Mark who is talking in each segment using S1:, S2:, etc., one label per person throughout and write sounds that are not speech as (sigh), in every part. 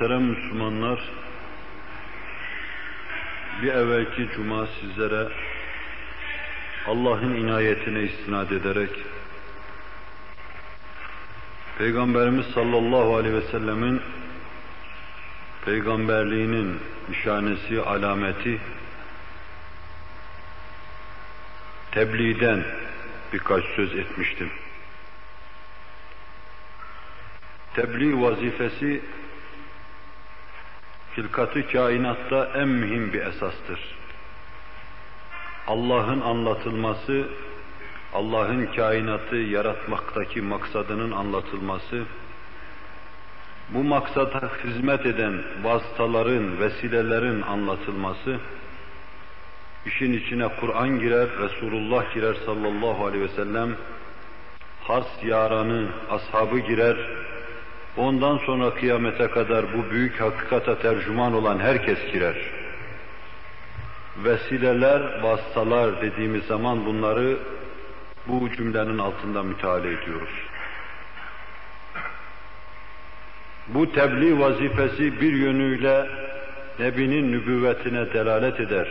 S1: Muhterem Müslümanlar, bir evvelki cuma sizlere Allah'ın inayetine istinad ederek Peygamberimiz sallallahu aleyhi ve sellemin peygamberliğinin nişanesi, alameti tebliğden birkaç söz etmiştim. Tebliğ vazifesi hilkatı kainatta en mühim bir esastır. Allah'ın anlatılması, Allah'ın kainatı yaratmaktaki maksadının anlatılması, bu maksada hizmet eden vasıtaların, vesilelerin anlatılması, işin içine Kur'an girer, Resulullah girer sallallahu aleyhi ve sellem, has yaranı, ashabı girer, Ondan sonra kıyamete kadar bu büyük hakikata tercüman olan herkes girer. Vesileler, vasıtalar dediğimiz zaman bunları bu cümlenin altında müteala ediyoruz. Bu tebliğ vazifesi bir yönüyle Nebi'nin nübüvvetine delalet eder.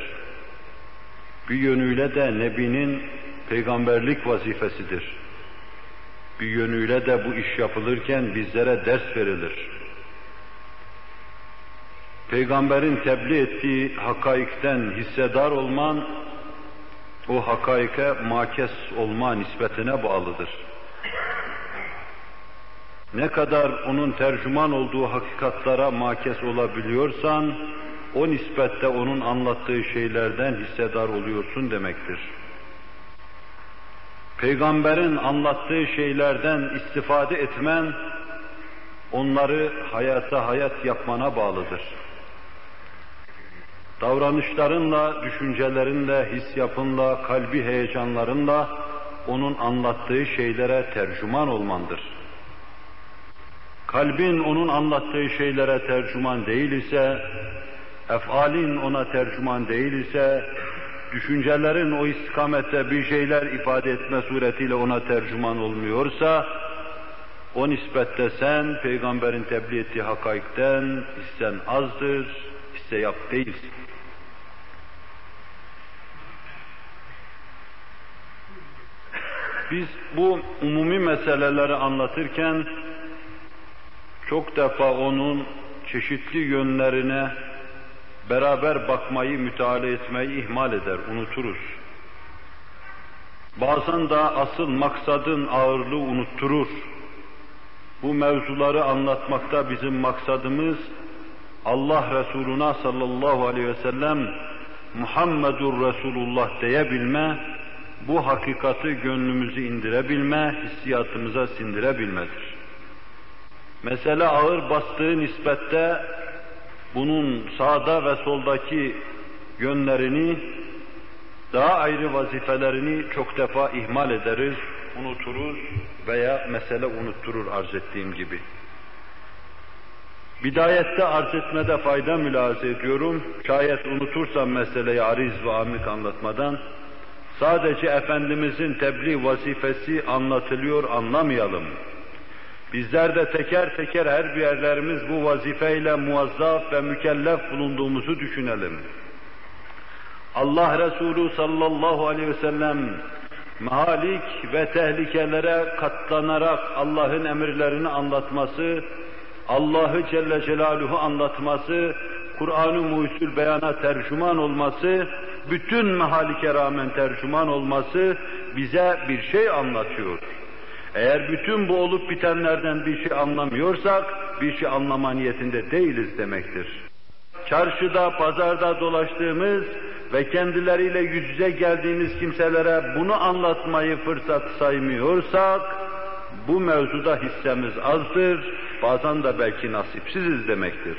S1: Bir yönüyle de Nebi'nin peygamberlik vazifesidir bir yönüyle de bu iş yapılırken bizlere ders verilir. Peygamberin tebliğ ettiği hakaikten hissedar olman, o hakaike makes olma nispetine bağlıdır. Ne kadar onun tercüman olduğu hakikatlara makes olabiliyorsan, o nispette onun anlattığı şeylerden hissedar oluyorsun demektir peygamberin anlattığı şeylerden istifade etmen, onları hayata hayat yapmana bağlıdır. Davranışlarınla, düşüncelerinle, his yapınla, kalbi heyecanlarınla onun anlattığı şeylere tercüman olmandır. Kalbin onun anlattığı şeylere tercüman değil ise, efalin ona tercüman değil ise, düşüncelerin o istikamette bir şeyler ifade etme suretiyle ona tercüman olmuyorsa, o nispette sen peygamberin tebliğ ettiği hakaikten hissen azdır, hisse yap değilsin. Biz bu umumi meseleleri anlatırken çok defa onun çeşitli yönlerine beraber bakmayı, müteala etmeyi ihmal eder, unuturuz. Bazen de asıl maksadın ağırlığı unutturur. Bu mevzuları anlatmakta bizim maksadımız Allah Resuluna sallallahu aleyhi ve sellem Muhammedur Resulullah diyebilme, bu hakikati gönlümüzü indirebilme, hissiyatımıza sindirebilmedir. Mesele ağır bastığı nispette bunun sağda ve soldaki yönlerini, daha ayrı vazifelerini çok defa ihmal ederiz, unuturuz veya mesele unutturur arz ettiğim gibi. Bidayette arz etmede fayda mülahaza ediyorum. Şayet unutursam meseleyi ariz ve amik anlatmadan, sadece Efendimizin tebliğ vazifesi anlatılıyor anlamayalım Bizler de teker teker her bir yerlerimiz bu vazifeyle muazzaf ve mükellef bulunduğumuzu düşünelim. Allah Resulü sallallahu aleyhi ve sellem mahalik ve tehlikelere katlanarak Allah'ın emirlerini anlatması, Allah'ı Celle Celaluhu anlatması, Kur'an-ı Muhyüzül Beyan'a tercüman olması, bütün mehalike rağmen tercüman olması bize bir şey anlatıyor. Eğer bütün bu olup bitenlerden bir şey anlamıyorsak, bir şey anlama niyetinde değiliz demektir. Çarşıda, pazarda dolaştığımız ve kendileriyle yüz yüze geldiğimiz kimselere bunu anlatmayı fırsat saymıyorsak, bu mevzuda hissemiz azdır, bazen de belki nasipsiziz demektir.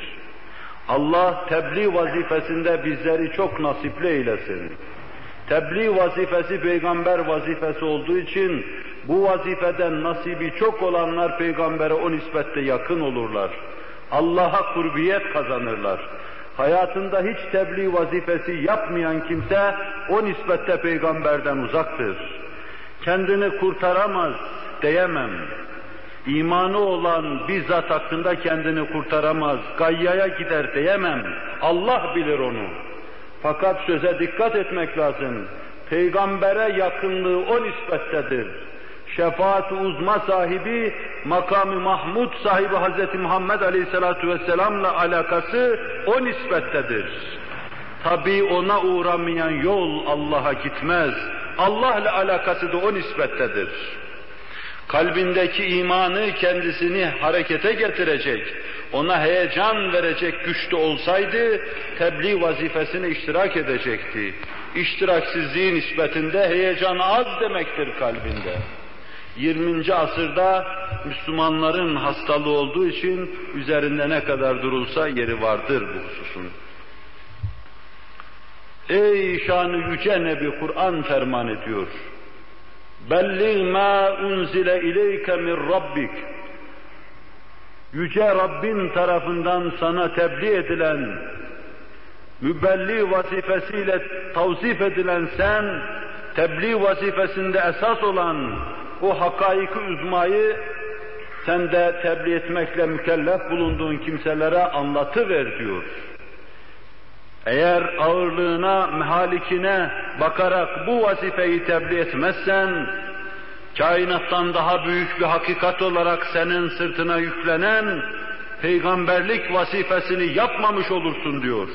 S1: Allah tebliğ vazifesinde bizleri çok nasipli eylesin. Tebliğ vazifesi peygamber vazifesi olduğu için bu vazifeden nasibi çok olanlar peygambere o nispette yakın olurlar. Allah'a kurbiyet kazanırlar. Hayatında hiç tebliğ vazifesi yapmayan kimse o nispette peygamberden uzaktır. Kendini kurtaramaz diyemem. İmanı olan bizzat hakkında kendini kurtaramaz, gayyaya gider diyemem. Allah bilir onu. Fakat söze dikkat etmek lazım. Peygambere yakınlığı o nispettedir. Şefaat-ı uzma sahibi, makamı Mahmud sahibi Hz. Muhammed Aleyhisselatü Vesselam'la alakası o nispettedir. Tabi ona uğramayan yol Allah'a gitmez. Allah ile alakası da o nispettedir. Kalbindeki imanı kendisini harekete getirecek, ona heyecan verecek güçte olsaydı tebliğ vazifesine iştirak edecekti. İştiraksizliği nispetinde heyecan az demektir kalbinde. 20. asırda Müslümanların hastalığı olduğu için üzerinde ne kadar durulsa yeri vardır bu hususun. Ey şanı yüce Nebi Kur'an ferman ediyor. Bellig ma unzile ileyke min rabbik. Yüce Rabbin tarafından sana tebliğ edilen, mübelli vazifesiyle tavsif edilen sen, tebliğ vazifesinde esas olan o hakaiki uzmayı sen de tebliğ etmekle mükellef bulunduğun kimselere anlatıver diyor. Eğer ağırlığına, mehalikine bakarak bu vazifeyi tebliğ etmezsen, kainattan daha büyük bir hakikat olarak senin sırtına yüklenen peygamberlik vazifesini yapmamış olursun diyor.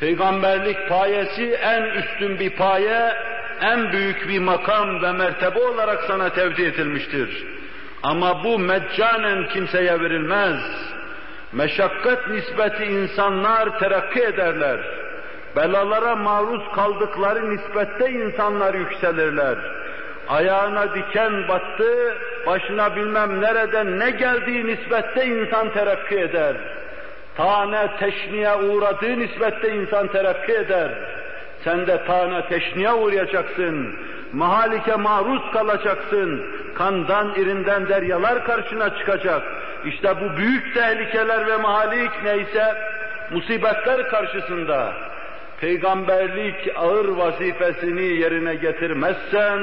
S1: Peygamberlik payesi en üstün bir paye, en büyük bir makam ve mertebe olarak sana tevdi edilmiştir. Ama bu meccanen kimseye verilmez. Meşakkat nispeti insanlar terakki ederler. Belalara maruz kaldıkları nispette insanlar yükselirler. Ayağına diken battı, başına bilmem nereden ne geldiği nispette insan terakki eder. Tane teşniye uğradığı nispette insan terakki eder. Sen de tane teşniye uğrayacaksın. Mahalike maruz kalacaksın. Kandan irinden deryalar karşına çıkacak. İşte bu büyük tehlikeler ve mahalik neyse musibetler karşısında peygamberlik ağır vazifesini yerine getirmezsen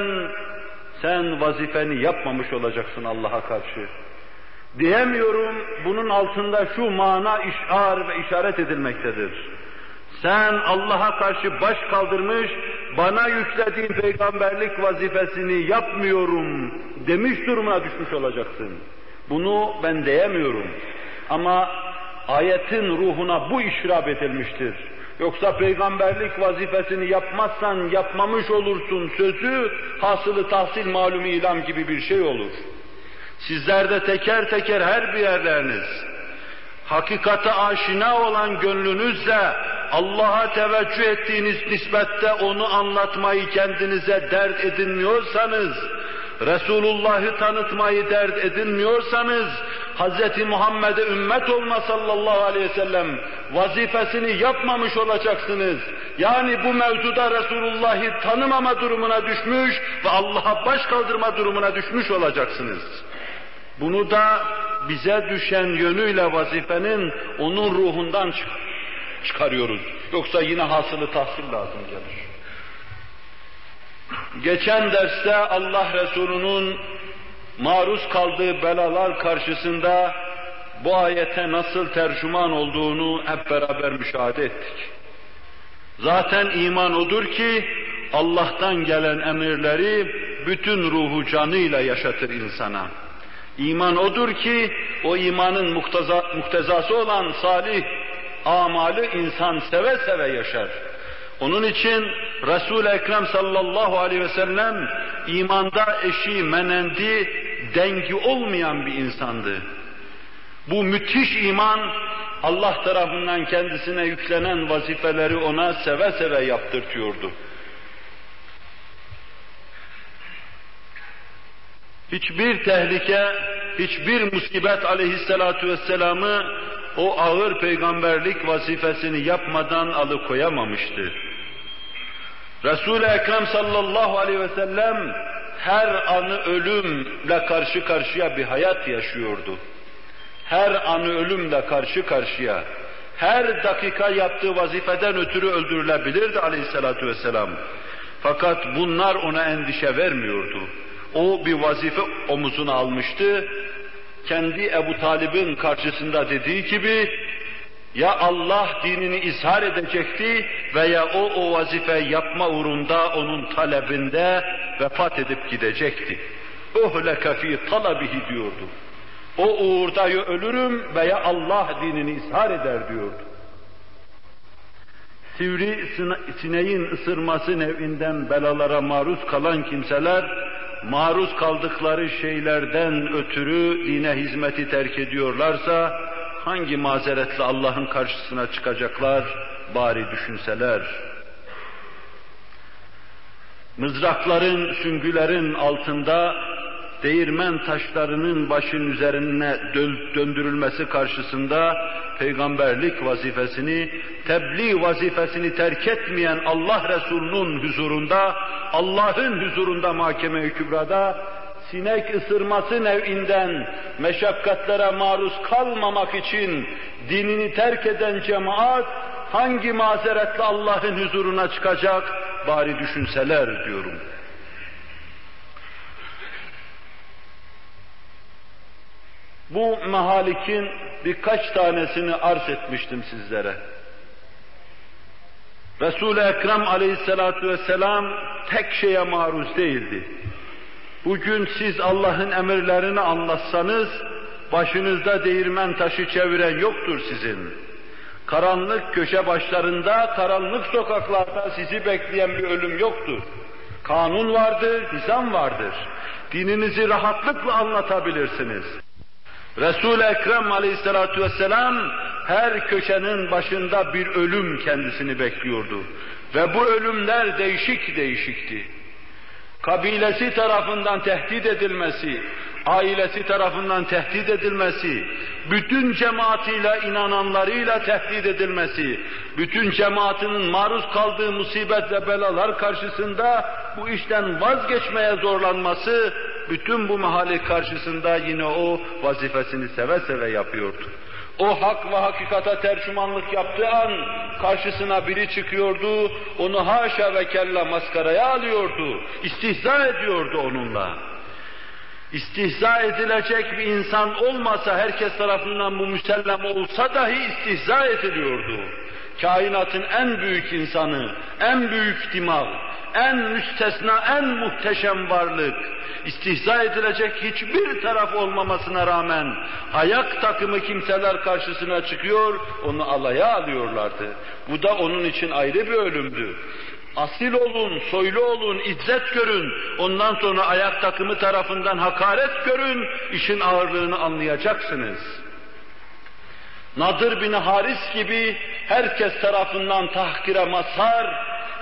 S1: sen vazifeni yapmamış olacaksın Allah'a karşı. Diyemiyorum, bunun altında şu mana işar ve işaret edilmektedir. Sen Allah'a karşı baş kaldırmış, bana yüklediğin peygamberlik vazifesini yapmıyorum demiş durumuna düşmüş olacaksın. Bunu ben diyemiyorum. Ama ayetin ruhuna bu işrap edilmiştir. Yoksa peygamberlik vazifesini yapmazsan yapmamış olursun sözü hasılı tahsil malum ilam gibi bir şey olur. Sizler de teker teker her bir yerleriniz, hakikate aşina olan gönlünüzle Allah'a teveccüh ettiğiniz nispette onu anlatmayı kendinize dert edinmiyorsanız, Resulullah'ı tanıtmayı dert edinmiyorsanız, Hz. Muhammed'e ümmet olma sallallahu aleyhi ve sellem vazifesini yapmamış olacaksınız. Yani bu mevzuda Resulullah'ı tanımama durumuna düşmüş ve Allah'a baş kaldırma durumuna düşmüş olacaksınız. Bunu da bize düşen yönüyle vazifenin onun ruhundan çıkarıyoruz. Yoksa yine hasılı tahsil lazım gelir. Geçen derste Allah Resulü'nün maruz kaldığı belalar karşısında bu ayete nasıl tercüman olduğunu hep beraber müşahede ettik. Zaten iman odur ki Allah'tan gelen emirleri bütün ruhu canıyla yaşatır insana. İman odur ki o imanın mukteza, muktezası olan salih amalı insan seve seve yaşar. Onun için Resul-i Ekrem sallallahu aleyhi ve sellem imanda eşi, menendi, dengi olmayan bir insandı. Bu müthiş iman Allah tarafından kendisine yüklenen vazifeleri ona seve seve yaptırtıyordu. Hiçbir tehlike, hiçbir musibet aleyhissalatu vesselam'ı o ağır peygamberlik vazifesini yapmadan alıkoyamamıştı. Resul-i Ekrem sallallahu aleyhi ve sellem her anı ölümle karşı karşıya bir hayat yaşıyordu. Her anı ölümle karşı karşıya, her dakika yaptığı vazifeden ötürü öldürülebilirdi aleyhissalatu vesselam. Fakat bunlar ona endişe vermiyordu. O bir vazife omuzuna almıştı. Kendi Ebu Talib'in karşısında dediği gibi ya Allah dinini izhar edecekti veya o o vazife yapma uğrunda onun talebinde vefat edip gidecekti. Uhleke fi talabihi diyordu. O uğurda ölürüm veya Allah dinini izhar eder diyordu. Sivri sineğin ısırması nevinden belalara maruz kalan kimseler, maruz kaldıkları şeylerden ötürü dine hizmeti terk ediyorlarsa, hangi mazeretle Allah'ın karşısına çıkacaklar bari düşünseler. Mızrakların, süngülerin altında değirmen taşlarının başın üzerine döndürülmesi karşısında peygamberlik vazifesini, tebliğ vazifesini terk etmeyen Allah Resulü'nün huzurunda, Allah'ın huzurunda mahkeme-i kübrada sinek ısırması nevinden meşakkatlere maruz kalmamak için dinini terk eden cemaat hangi mazeretle Allah'ın huzuruna çıkacak bari düşünseler diyorum. Bu mehalikin birkaç tanesini arz etmiştim sizlere. Resul-i Ekrem aleyhissalatu vesselam tek şeye maruz değildi. Bugün siz Allah'ın emirlerini anlatsanız, başınızda değirmen taşı çeviren yoktur sizin. Karanlık köşe başlarında, karanlık sokaklarda sizi bekleyen bir ölüm yoktur. Kanun vardır, nizam vardır. Dininizi rahatlıkla anlatabilirsiniz. Resul-i Ekrem aleyhissalatu vesselam her köşenin başında bir ölüm kendisini bekliyordu. Ve bu ölümler değişik değişikti. Kabilesi tarafından tehdit edilmesi, ailesi tarafından tehdit edilmesi, bütün cemaatiyle inananlarıyla tehdit edilmesi, bütün cemaatinin maruz kaldığı musibet ve belalar karşısında bu işten vazgeçmeye zorlanması, bütün bu mahalle karşısında yine o vazifesini seve seve yapıyordu. O hak ve hakikata tercümanlık yaptığı an karşısına biri çıkıyordu, onu haşa ve kella maskaraya alıyordu, istihza ediyordu onunla. İstihza edilecek bir insan olmasa, herkes tarafından bu müsellem olsa dahi istihza ediliyordu. Kainatın en büyük insanı, en büyük dimağ, en müstesna, en muhteşem varlık, istihza edilecek hiçbir taraf olmamasına rağmen ayak takımı kimseler karşısına çıkıyor, onu alaya alıyorlardı. Bu da onun için ayrı bir ölümdü. Asil olun, soylu olun, izzet görün, ondan sonra ayak takımı tarafından hakaret görün, işin ağırlığını anlayacaksınız. Nadir bin Haris gibi herkes tarafından tahkire mazhar,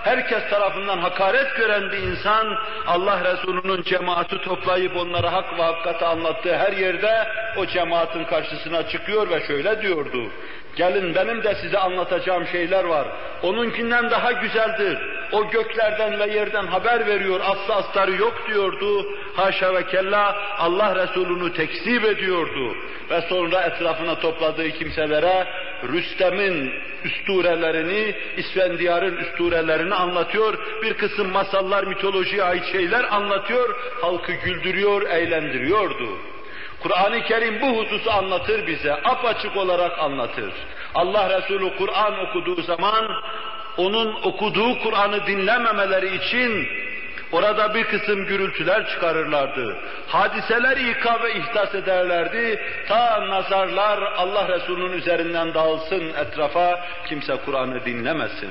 S1: herkes tarafından hakaret gören bir insan, Allah Resulü'nün cemaati toplayıp onlara hak ve hakikati anlattığı her yerde o cemaatin karşısına çıkıyor ve şöyle diyordu. Gelin benim de size anlatacağım şeyler var. Onunkinden daha güzeldir. O göklerden ve yerden haber veriyor, aslı astarı yok diyordu. Haşa ve kella Allah Resulü'nü tekzip ediyordu. Ve sonra etrafına topladığı kimselere Rüstem'in üsturelerini, İsfendiyar'ın üsturelerini anlatıyor. Bir kısım masallar, mitolojiye ait şeyler anlatıyor. Halkı güldürüyor, eğlendiriyordu. Kur'an-ı Kerim bu hususu anlatır bize, apaçık olarak anlatır. Allah Resulü Kur'an okuduğu zaman, onun okuduğu Kur'an'ı dinlememeleri için orada bir kısım gürültüler çıkarırlardı. Hadiseler ika ve ihdas ederlerdi. Ta nazarlar Allah Resulü'nün üzerinden dağılsın etrafa, kimse Kur'an'ı dinlemesin.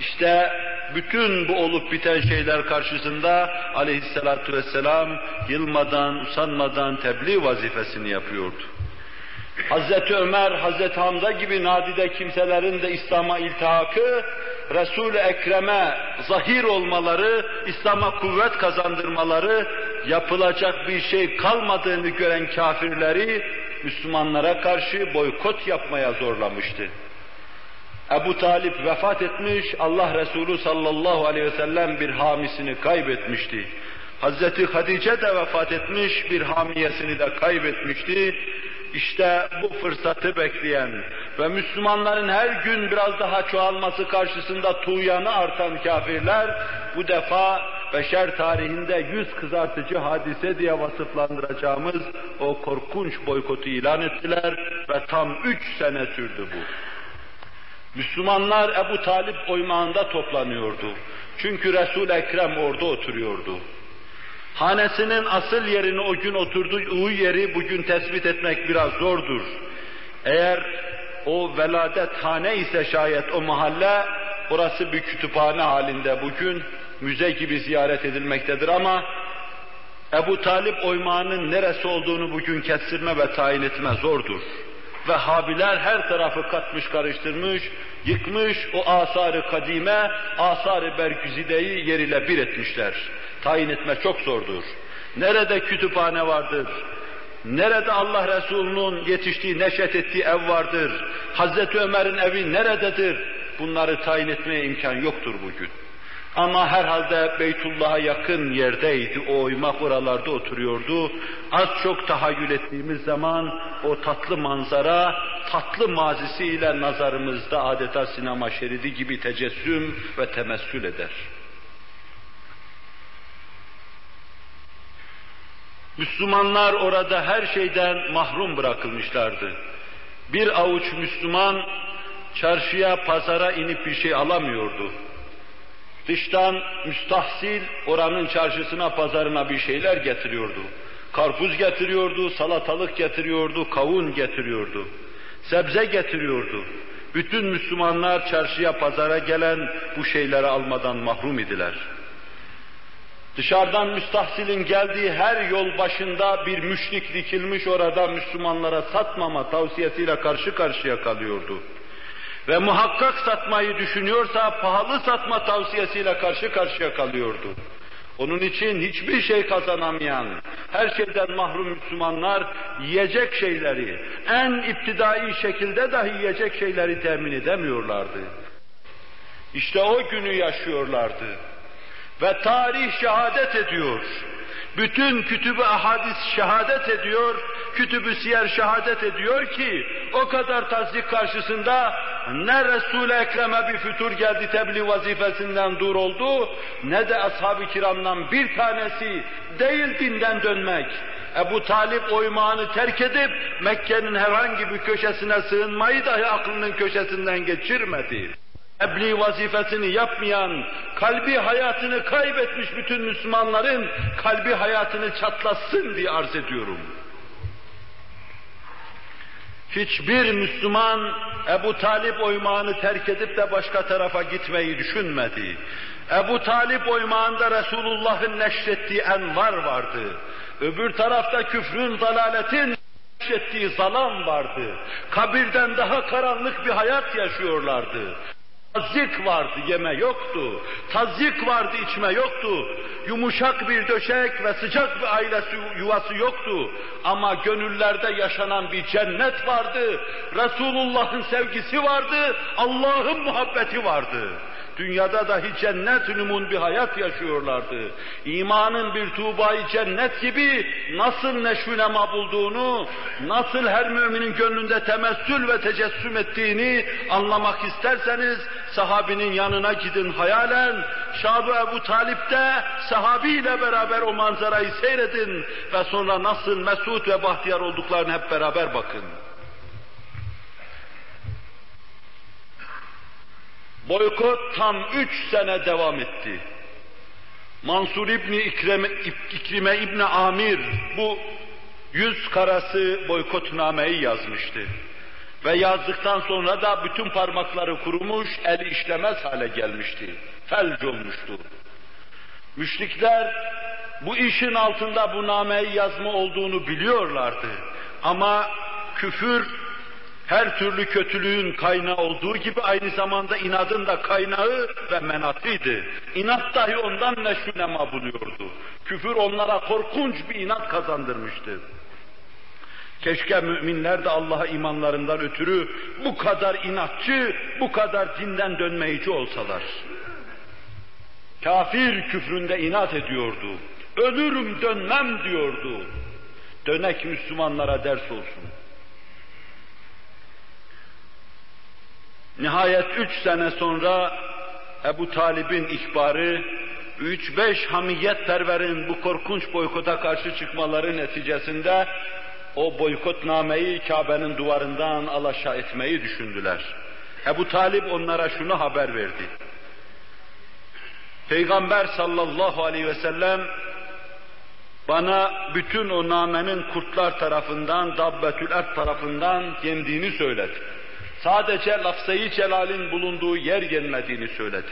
S1: İşte bütün bu olup biten şeyler karşısında aleyhissalatu vesselam yılmadan, usanmadan tebliğ vazifesini yapıyordu. Hazreti Ömer, Hazreti Hamza gibi nadide kimselerin de İslam'a iltihakı, Resul-i Ekrem'e zahir olmaları, İslam'a kuvvet kazandırmaları, yapılacak bir şey kalmadığını gören kafirleri Müslümanlara karşı boykot yapmaya zorlamıştı. Ebu Talip vefat etmiş, Allah Resulü sallallahu aleyhi ve sellem bir hamisini kaybetmişti. Hazreti Hatice de vefat etmiş, bir hamiyesini de kaybetmişti. İşte bu fırsatı bekleyen ve Müslümanların her gün biraz daha çoğalması karşısında tuğyanı artan kafirler bu defa beşer tarihinde yüz kızartıcı hadise diye vasıflandıracağımız o korkunç boykotu ilan ettiler ve tam üç sene sürdü bu. Müslümanlar Ebu Talip oymağında toplanıyordu. Çünkü Resul Ekrem orada oturuyordu. Hanesinin asıl yerini o gün oturduğu yeri bugün tespit etmek biraz zordur. Eğer o veladet hane ise şayet o mahalle, orası bir kütüphane halinde bugün müze gibi ziyaret edilmektedir ama Ebu Talip oymağının neresi olduğunu bugün kestirme ve tayin etme zordur. Vehhabiler her tarafı katmış karıştırmış, yıkmış o asarı kadime, asarı bergüzideyi yeriyle bir etmişler. Tayin etme çok zordur. Nerede kütüphane vardır? Nerede Allah Resulü'nün yetiştiği, neşet ettiği ev vardır? Hazreti Ömer'in evi nerededir? Bunları tayin etmeye imkan yoktur bugün. Ama herhalde Beytullah'a yakın yerdeydi, o oymak oralarda oturuyordu. Az çok tahayyül ettiğimiz zaman o tatlı manzara, tatlı mazisiyle nazarımızda adeta sinema şeridi gibi tecessüm ve temessül eder. Müslümanlar orada her şeyden mahrum bırakılmışlardı. Bir avuç Müslüman çarşıya, pazara inip bir şey alamıyordu. Dıştan müstahsil oranın çarşısına, pazarına bir şeyler getiriyordu. Karpuz getiriyordu, salatalık getiriyordu, kavun getiriyordu. Sebze getiriyordu. Bütün Müslümanlar çarşıya, pazara gelen bu şeyleri almadan mahrum idiler. Dışarıdan müstahsilin geldiği her yol başında bir müşrik dikilmiş orada Müslümanlara satmama tavsiyesiyle karşı karşıya kalıyordu. Ve muhakkak satmayı düşünüyorsa pahalı satma tavsiyesiyle karşı karşıya kalıyordu. Onun için hiçbir şey kazanamayan, her şeyden mahrum Müslümanlar yiyecek şeyleri, en iptidai şekilde dahi yiyecek şeyleri temin edemiyorlardı. İşte o günü yaşıyorlardı. Ve tarih şehadet ediyor. Bütün kütübü ahadis şehadet ediyor, kütübü siyer şehadet ediyor ki o kadar tazik karşısında ne Resul-i Ekrem'e bir fütur geldi tebliğ vazifesinden dur oldu ne de ashab-ı kiramdan bir tanesi değil dinden dönmek. Ebu Talip oymağını terk edip Mekke'nin herhangi bir köşesine sığınmayı dahi aklının köşesinden geçirmedi tebliğ vazifesini yapmayan, kalbi hayatını kaybetmiş bütün Müslümanların kalbi hayatını çatlasın diye arz ediyorum. Hiçbir Müslüman Ebu Talip oymağını terk edip de başka tarafa gitmeyi düşünmedi. Ebu Talip oymağında Resulullah'ın neşrettiği envar vardı. Öbür tarafta küfrün, dalaletin neşrettiği zalam vardı. Kabirden daha karanlık bir hayat yaşıyorlardı. Tazik vardı, yeme yoktu. Tazik vardı, içme yoktu. Yumuşak bir döşek ve sıcak bir ailesi yuvası yoktu. Ama gönüllerde yaşanan bir cennet vardı. Resulullah'ın sevgisi vardı. Allah'ın muhabbeti vardı. Dünyada dahi cennet numun bir hayat yaşıyorlardı. İmanın bir tuğbayı cennet gibi nasıl neşvünema bulduğunu, nasıl her müminin gönlünde temessül ve tecessüm ettiğini anlamak isterseniz sahabinin yanına gidin hayalen. Şab-ı Ebu Talip'te sahabiyle beraber o manzarayı seyredin ve sonra nasıl mesut ve bahtiyar olduklarını hep beraber bakın. Boykot tam üç sene devam etti. Mansur İbni İkrime, İkrime İbni Amir bu yüz karası boykotnameyi yazmıştı. Ve yazdıktan sonra da bütün parmakları kurumuş, el işlemez hale gelmişti. Felç olmuştu. Müşrikler bu işin altında bu nameyi yazma olduğunu biliyorlardı. Ama küfür her türlü kötülüğün kaynağı olduğu gibi aynı zamanda inadın da kaynağı ve menatıydı. İnat dahi ondan neşünema buluyordu. Küfür onlara korkunç bir inat kazandırmıştı. Keşke müminler de Allah'a imanlarından ötürü bu kadar inatçı, bu kadar dinden dönmeyici olsalar. Kafir küfründe inat ediyordu. Ölürüm dönmem diyordu. Dönek Müslümanlara ders olsun. Nihayet üç sene sonra Ebu Talib'in ihbarı üç beş hamiyet perverin bu korkunç boykota karşı çıkmaları neticesinde o boykotnameyi Kabe'nin duvarından alaşağı etmeyi düşündüler. Ebu Talip onlara şunu haber verdi. Peygamber sallallahu aleyhi ve sellem bana bütün o namenin kurtlar tarafından, dabbetül ert tarafından yendiğini söyledi. Sadece lafzayı celalin bulunduğu yer yenmediğini söyledi.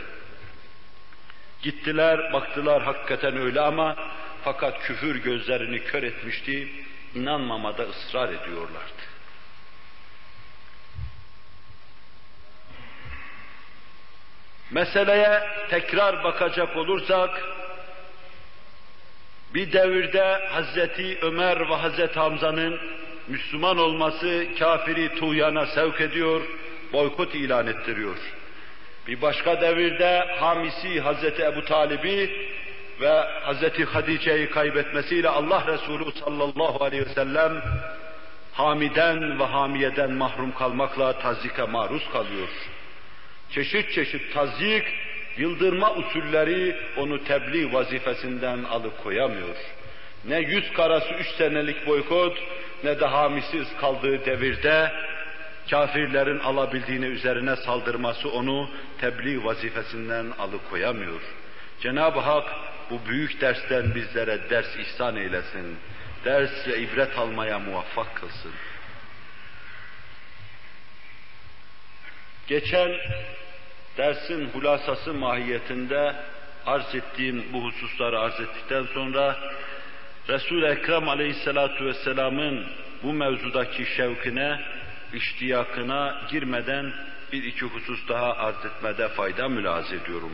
S1: Gittiler, baktılar hakikaten öyle ama fakat küfür gözlerini kör etmişti, inanmamada ısrar ediyorlardı. Meseleye tekrar bakacak olursak, bir devirde Hazreti Ömer ve Hazreti Hamza'nın Müslüman olması kafiri tuğyana sevk ediyor, boykot ilan ettiriyor. Bir başka devirde Hamisi Hazreti Ebu Talib'i ve Hazreti Hadice'yi kaybetmesiyle Allah Resulü sallallahu aleyhi ve sellem hamiden ve hamiyeden mahrum kalmakla tazike maruz kalıyor. Çeşit çeşit tazyik, yıldırma usulleri onu tebliğ vazifesinden alıkoyamıyor. Ne yüz karası üç senelik boykot, ne de hamisiz kaldığı devirde kafirlerin alabildiğini üzerine saldırması onu tebliğ vazifesinden alıkoyamıyor. Cenab-ı Hak bu büyük dersten bizlere ders ihsan eylesin. Ders ve ibret almaya muvaffak kılsın. Geçen dersin hulasası mahiyetinde arz ettiğim bu hususları arz ettikten sonra Resul-i Ekrem aleyhissalatu vesselamın bu mevzudaki şevkine, iştiyakına girmeden bir iki husus daha arz etmede fayda mülaz ediyorum.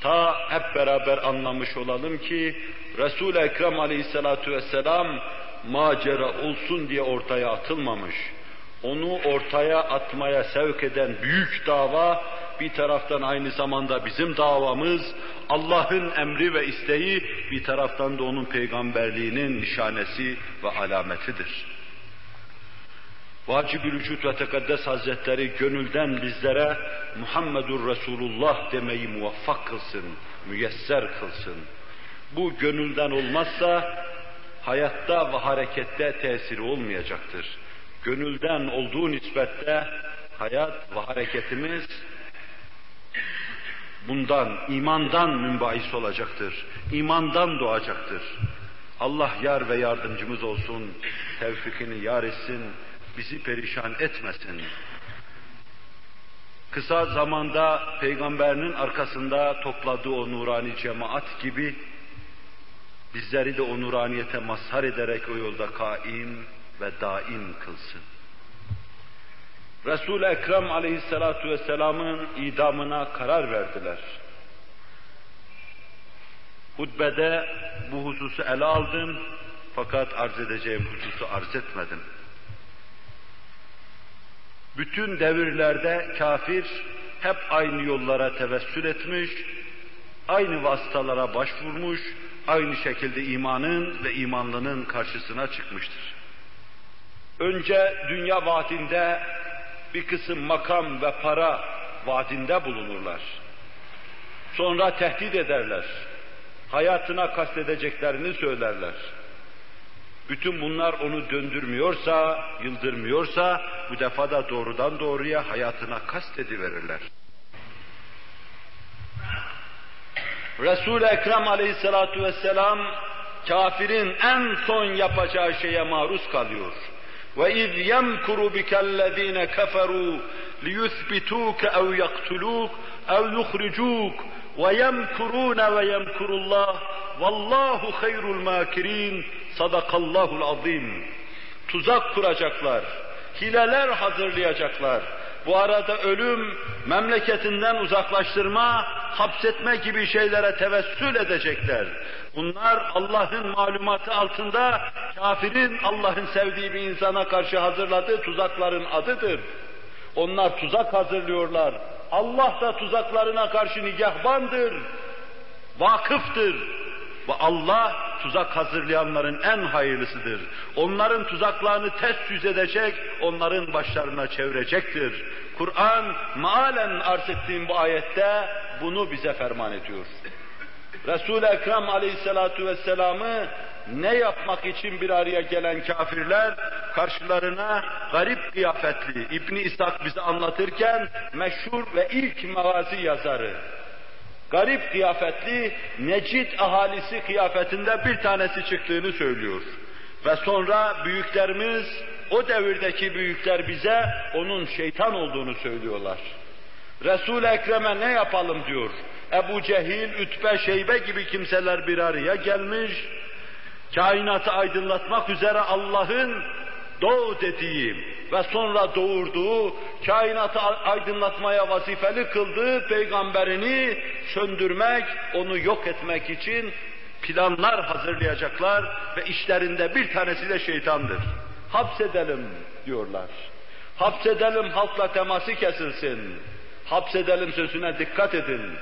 S1: Ta hep beraber anlamış olalım ki Resul-i Ekrem aleyhissalatu vesselam macera olsun diye ortaya atılmamış. Onu ortaya atmaya sevk eden büyük dava bir taraftan aynı zamanda bizim davamız, Allah'ın emri ve isteği, bir taraftan da onun peygamberliğinin nişanesi ve alametidir. Vacib-ül Vücut ve Tekaddes Hazretleri gönülden bizlere Muhammedur Resulullah demeyi muvaffak kılsın, müyesser kılsın. Bu gönülden olmazsa hayatta ve harekette tesiri olmayacaktır. Gönülden olduğu nispette hayat ve hareketimiz bundan, imandan mümbahis olacaktır. İmandan doğacaktır. Allah yar ve yardımcımız olsun, tevfikini yar etsin, bizi perişan etmesin. Kısa zamanda peygamberinin arkasında topladığı o nurani cemaat gibi bizleri de o nuraniyete mazhar ederek o yolda kaim ve daim kılsın. Resul-i Ekrem aleyhissalatu vesselamın idamına karar verdiler. Hutbede bu hususu ele aldım fakat arz edeceğim hususu arz etmedim. Bütün devirlerde kafir hep aynı yollara tevessül etmiş, aynı vasıtalara başvurmuş, aynı şekilde imanın ve imanlının karşısına çıkmıştır. Önce dünya vaadinde bir kısım makam ve para vaadinde bulunurlar. Sonra tehdit ederler. Hayatına kastedeceklerini söylerler. Bütün bunlar onu döndürmüyorsa, yıldırmıyorsa bu defa da doğrudan doğruya hayatına kastediverirler. Resul-i Ekrem aleyhissalatu vesselam kafirin en son yapacağı şeye maruz kalıyor. وَاِذْ يَمْكُرُ بِكَ الَّذ۪ينَ كَفَرُوا لِيُثْبِتُوكَ اَوْ يَقْتُلُوكَ اَوْ يُخْرِجُوكَ وَيَمْكُرُونَ وَيَمْكُرُ اللّٰهِ وَاللّٰهُ خَيْرُ الْمَاكِرِينَ Sadakallahul azim. Tuzak kuracaklar, hileler hazırlayacaklar. Bu arada ölüm, memleketinden uzaklaştırma, hapsetme gibi şeylere tevessül edecekler. Bunlar Allah'ın malumatı altında kafirin Allah'ın sevdiği bir insana karşı hazırladığı tuzakların adıdır. Onlar tuzak hazırlıyorlar. Allah da tuzaklarına karşı nigahbandır, vakıftır. Ve Allah tuzak hazırlayanların en hayırlısıdır. Onların tuzaklarını ters yüz edecek, onların başlarına çevirecektir. Kur'an maalen arz ettiğim bu ayette bunu bize ferman ediyor. Resul-i Ekrem aleyhissalatu vesselam'ı ne yapmak için bir araya gelen kafirler karşılarına garip kıyafetli İbn İshak bize anlatırken meşhur ve ilk mavazi yazarı garip kıyafetli Necid ahalisi kıyafetinde bir tanesi çıktığını söylüyor. Ve sonra büyüklerimiz, o devirdeki büyükler bize onun şeytan olduğunu söylüyorlar. Resul-i Ekrem'e ne yapalım diyor. Ebu Cehil, Ütbe, Şeybe gibi kimseler bir araya gelmiş, kainatı aydınlatmak üzere Allah'ın doğu dediği ve sonra doğurduğu, kainatı aydınlatmaya vazifeli kıldığı peygamberini söndürmek, onu yok etmek için planlar hazırlayacaklar ve işlerinde bir tanesi de şeytandır. Hapsedelim diyorlar. Hapsedelim halkla teması kesilsin. Hapsedelim sözüne dikkat edin.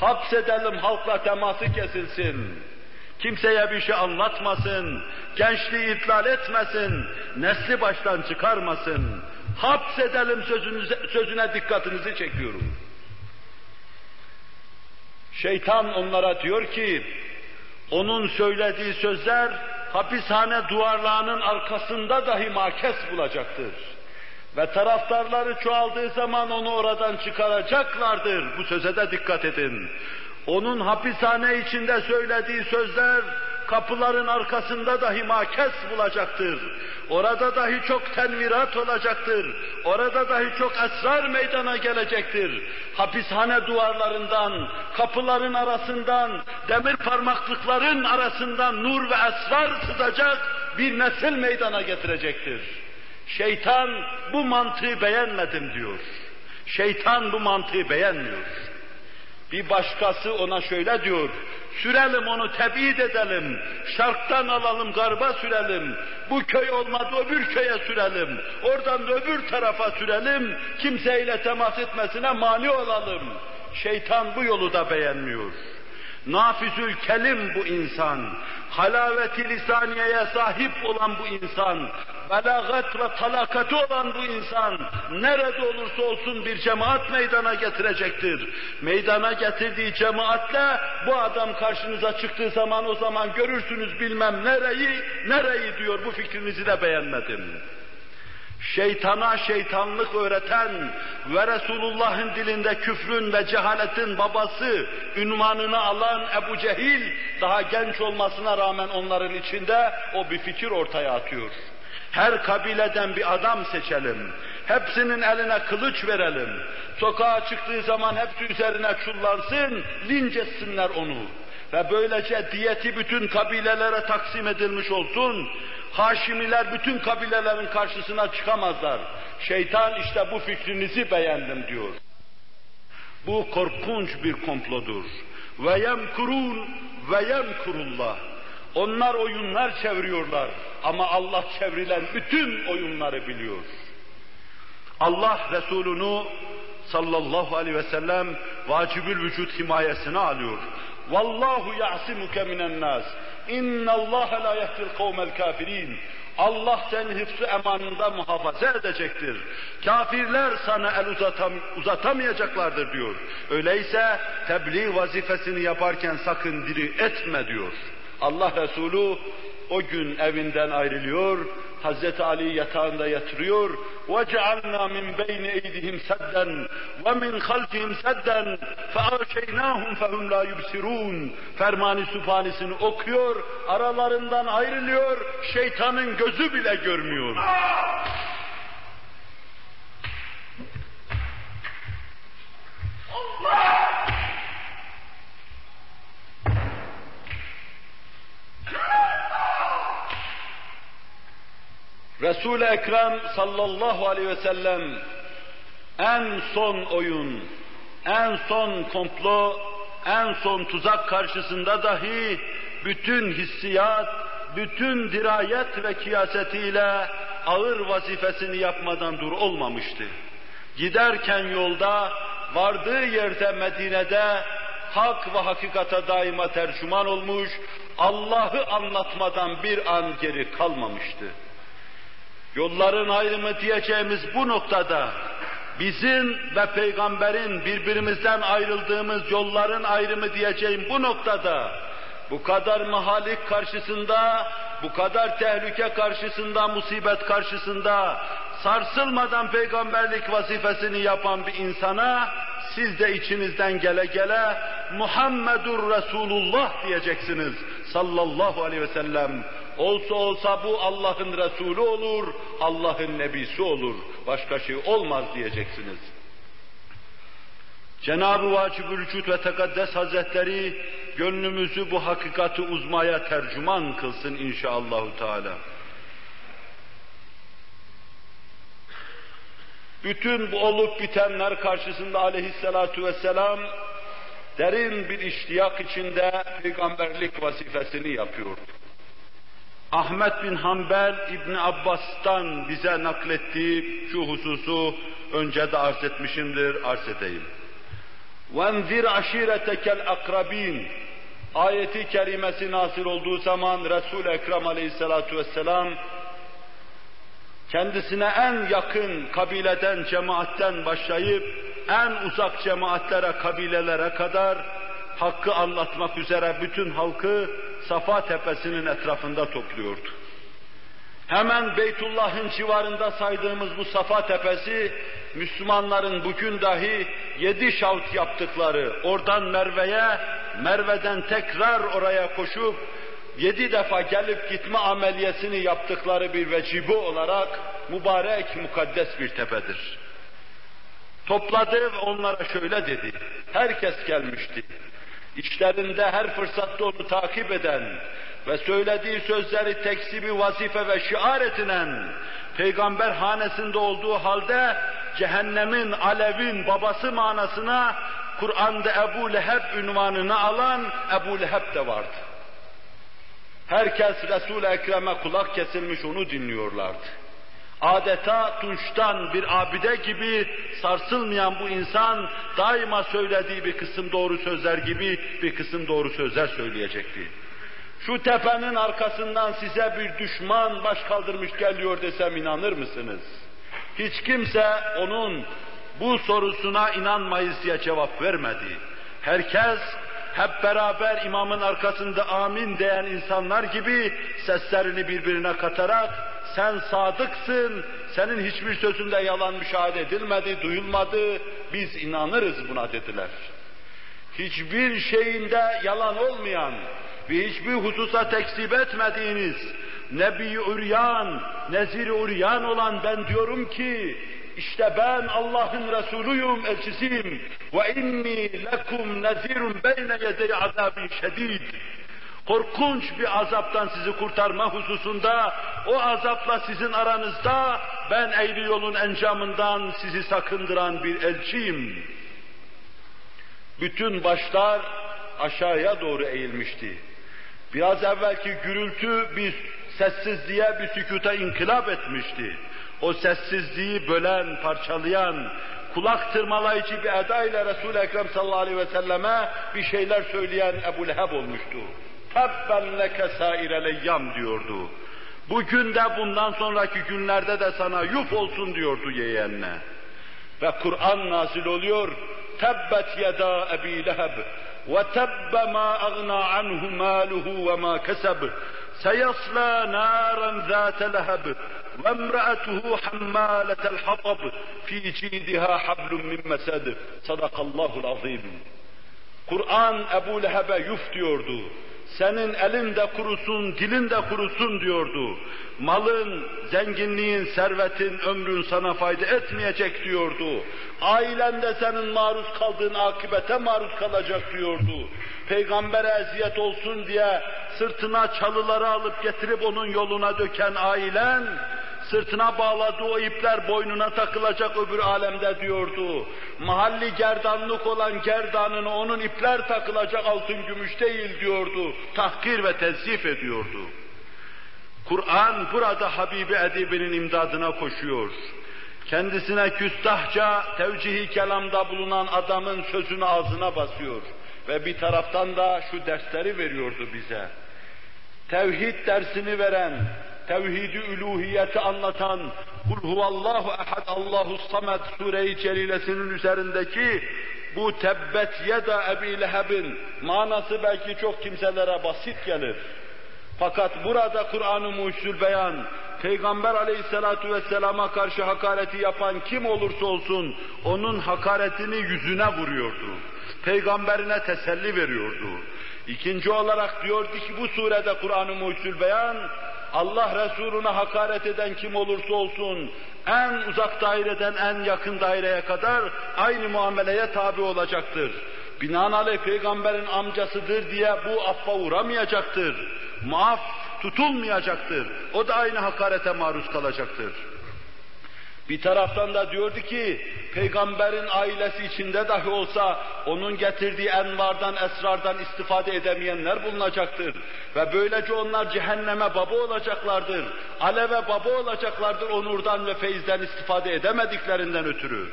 S1: Hapsedelim halkla teması kesilsin. Kimseye bir şey anlatmasın, gençliği itlal etmesin, nesli baştan çıkarmasın. Hapsedelim sözünüze, sözüne dikkatinizi çekiyorum. Şeytan onlara diyor ki, onun söylediği sözler hapishane duvarlarının arkasında dahi makes bulacaktır. Ve taraftarları çoğaldığı zaman onu oradan çıkaracaklardır. Bu söze de dikkat edin. Onun hapishane içinde söylediği sözler kapıların arkasında dahi makes bulacaktır. Orada dahi çok tenvirat olacaktır. Orada dahi çok esrar meydana gelecektir. Hapishane duvarlarından, kapıların arasından, demir parmaklıkların arasından nur ve esrar sızacak bir nesil meydana getirecektir. Şeytan bu mantığı beğenmedim diyor. Şeytan bu mantığı beğenmiyor. Bir başkası ona şöyle diyor, sürelim onu tebid edelim, şarktan alalım garba sürelim, bu köy olmadı öbür köye sürelim, oradan da öbür tarafa sürelim, kimseyle temas etmesine mani olalım. Şeytan bu yolu da beğenmiyor. Nafizül kelim bu insan, halaveti lisaniyeye sahip olan bu insan, belagat ve talakati olan bu insan, nerede olursa olsun bir cemaat meydana getirecektir. Meydana getirdiği cemaatle bu adam karşınıza çıktığı zaman o zaman görürsünüz bilmem nereyi, nereyi diyor bu fikrinizi de beğenmedim şeytana şeytanlık öğreten ve Resulullah'ın dilinde küfrün ve cehaletin babası ünvanını alan Ebu Cehil daha genç olmasına rağmen onların içinde o bir fikir ortaya atıyor. Her kabileden bir adam seçelim. Hepsinin eline kılıç verelim. Sokağa çıktığı zaman hepsi üzerine çullansın, linç etsinler onu. Ve böylece diyeti bütün kabilelere taksim edilmiş olsun. Haşimiler bütün kabilelerin karşısına çıkamazlar. Şeytan işte bu fikrinizi beğendim diyor. Bu korkunç bir komplodur. Ve yemkurun ve yemkurullah. Onlar oyunlar çeviriyorlar ama Allah çevrilen bütün oyunları biliyor. Allah Resulunu sallallahu aleyhi ve sellem vacibül vücut himayesine alıyor. Vallahu ya'simuke minen nas. İnna Allah la yehdil kavmel kafirin. Allah seni hıfzı emanında muhafaza edecektir. Kafirler sana el uzatam, uzatamayacaklardır diyor. Öyleyse tebliğ vazifesini yaparken sakın diri etme diyor. Allah Resulü o gün evinden ayrılıyor, Hazreti Ali yatağında yatırıyor. وَجَعَلْنَا مِنْ بَيْنِ اَيْدِهِمْ سَدًّا وَمِنْ خَلْفِهِمْ سَدًّا فَاَغْشَيْنَاهُمْ فَهُمْ لَا يُبْصِرُونَ Fermani Sübhanisini okuyor, aralarından ayrılıyor, şeytanın gözü bile görmüyor. Resul-i Ekrem sallallahu aleyhi ve sellem en son oyun, en son komplo, en son tuzak karşısında dahi bütün hissiyat, bütün dirayet ve kıyasetiyle ağır vazifesini yapmadan dur olmamıştı. Giderken yolda, vardığı yerde Medine'de hak ve hakikata daima tercüman olmuş, Allah'ı anlatmadan bir an geri kalmamıştı. Yolların ayrımı diyeceğimiz bu noktada bizim ve peygamberin birbirimizden ayrıldığımız yolların ayrımı diyeceğim bu noktada, bu kadar mahalik karşısında, bu kadar tehlike karşısında, musibet karşısında, sarsılmadan peygamberlik vazifesini yapan bir insana, siz de içinizden gele gele Muhammedur Resulullah diyeceksiniz sallallahu aleyhi ve sellem. Olsa olsa bu Allah'ın Resulü olur, Allah'ın Nebisi olur. Başka şey olmaz diyeceksiniz. Cenab-ı Vacib-ül Vücud ve Tekaddes Hazretleri gönlümüzü bu hakikati uzmaya tercüman kılsın inşallahü teala. Bütün bu olup bitenler karşısında aleyhissalatu vesselam derin bir iştiyak içinde peygamberlik vazifesini yapıyordu. Ahmet bin Hanbel İbn Abbas'tan bize naklettiği şu hususu önce de arz etmişimdir, arz edeyim. وَاَنْذِرْ عَشِيرَتَكَ الْاَقْرَب۪ينَ Ayeti kerimesi nasıl olduğu zaman Resul-i Ekrem aleyhissalatu vesselam kendisine en yakın kabileden, cemaatten başlayıp en uzak cemaatlere, kabilelere kadar hakkı anlatmak üzere bütün halkı Safa Tepesi'nin etrafında topluyordu. Hemen Beytullah'ın civarında saydığımız bu Safa Tepesi, Müslümanların bugün dahi yedi şavt yaptıkları, oradan Merve'ye, Merve'den tekrar oraya koşup, yedi defa gelip gitme ameliyesini yaptıkları bir vecibi olarak mübarek, mukaddes bir tepedir. Topladı ve onlara şöyle dedi, herkes gelmişti. İşlerinde her fırsatta onu takip eden ve söylediği sözleri teksibi vazife ve şiar etinen, peygamber hanesinde olduğu halde cehennemin, alevin babası manasına Kur'an'da Ebu Leheb ünvanını alan Ebu Leheb de vardı. Herkes Resul-i Ekrem'e kulak kesilmiş onu dinliyorlardı. Adeta tunçtan bir abide gibi sarsılmayan bu insan daima söylediği bir kısım doğru sözler gibi bir kısım doğru sözler söyleyecekti. Şu tepenin arkasından size bir düşman baş kaldırmış geliyor desem inanır mısınız? Hiç kimse onun bu sorusuna inanmayız diye cevap vermedi. Herkes hep beraber imamın arkasında amin diyen insanlar gibi seslerini birbirine katarak sen sadıksın, senin hiçbir sözünde yalan müşahede edilmedi, duyulmadı, biz inanırız buna dediler. Hiçbir şeyinde yalan olmayan ve hiçbir hususa tekzip etmediğiniz Nebi-i Uryan, Nezir-i Uryan olan ben diyorum ki işte ben Allah'ın Resulüyüm, elçisiyim. Ve inni lekum nezirun beyne yedey azabin şedid. Korkunç bir azaptan sizi kurtarma hususunda, o azapla sizin aranızda ben eğri yolun encamından sizi sakındıran bir elçiyim. Bütün başlar aşağıya doğru eğilmişti. Biraz evvelki gürültü bir sessizliğe, bir sükuta inkılap etmişti o sessizliği bölen, parçalayan, kulak tırmalayıcı bir edayla Resul-i Ekrem sallallahu aleyhi ve selleme bir şeyler söyleyen Ebu Leheb olmuştu. Tabben leke saire leyyam diyordu. Bugün de bundan sonraki günlerde de sana yuf olsun diyordu yeğenine. Ve Kur'an nazil oluyor. Tebbet yeda Ebi Leheb ve tebbe ma agna anhu maluhu ve ma keseb. Seyasla naren zâte leheb وامرأته حمالة الحطب في جيدها حبل من مسد صدق الله العظيم Kur'an Ebu Leheb'e yuf diyordu. Senin elin de kurusun, dilin de kurusun diyordu. Malın, zenginliğin, servetin, ömrün sana fayda etmeyecek diyordu. Ailen de senin maruz kaldığın akibete maruz kalacak diyordu. Peygambere eziyet olsun diye sırtına çalıları alıp getirip onun yoluna döken ailen, sırtına bağladığı o ipler boynuna takılacak öbür alemde diyordu. Mahalli gerdanlık olan gerdanına onun ipler takılacak altın gümüş değil diyordu. Tahkir ve tezif ediyordu. Kur'an burada Habibi Edibi'nin imdadına koşuyor. Kendisine küstahça tevcihi kelamda bulunan adamın sözünü ağzına basıyor. Ve bir taraftan da şu dersleri veriyordu bize. Tevhid dersini veren, tevhid-i üluhiyeti anlatan Kul huvallahu ehad Allahu samed sure-i celilesinin üzerindeki bu tebbet yeda Ebi Leheb'in manası belki çok kimselere basit gelir. Fakat burada Kur'an-ı Mucizül Beyan, Peygamber aleyhissalatu vesselama karşı hakareti yapan kim olursa olsun, onun hakaretini yüzüne vuruyordu. Peygamberine teselli veriyordu. İkinci olarak diyordu ki bu surede Kur'an-ı Mucizül Beyan, Allah Resulüne hakaret eden kim olursa olsun, en uzak daireden en yakın daireye kadar aynı muameleye tabi olacaktır. Binaenaleyh peygamberin amcasıdır diye bu affa uğramayacaktır. Muaf tutulmayacaktır. O da aynı hakarete maruz kalacaktır. Bir taraftan da diyordu ki, peygamberin ailesi içinde dahi olsa onun getirdiği envardan, esrardan istifade edemeyenler bulunacaktır. Ve böylece onlar cehenneme baba olacaklardır. Aleve baba olacaklardır onurdan ve feyizden istifade edemediklerinden ötürü.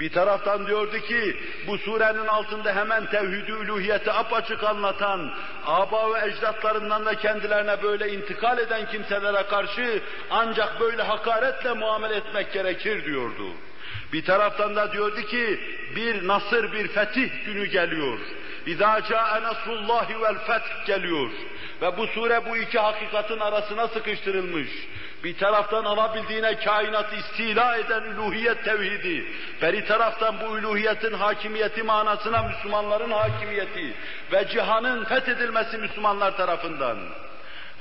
S1: Bir taraftan diyordu ki, bu surenin altında hemen tevhid-i üluhiyeti apaçık anlatan, aba ve ecdatlarından da kendilerine böyle intikal eden kimselere karşı ancak böyle hakaretle muamele etmek gerekir diyordu. Bir taraftan da diyordu ki, bir nasır, bir fetih günü geliyor. İzâ câe nasrullâhi vel feth geliyor. Ve bu sure bu iki hakikatin arasına sıkıştırılmış. Bir taraftan alabildiğine kainatı istila eden üluhiyet tevhidi, beri taraftan bu üluhiyetin hakimiyeti manasına Müslümanların hakimiyeti ve cihanın fethedilmesi Müslümanlar tarafından.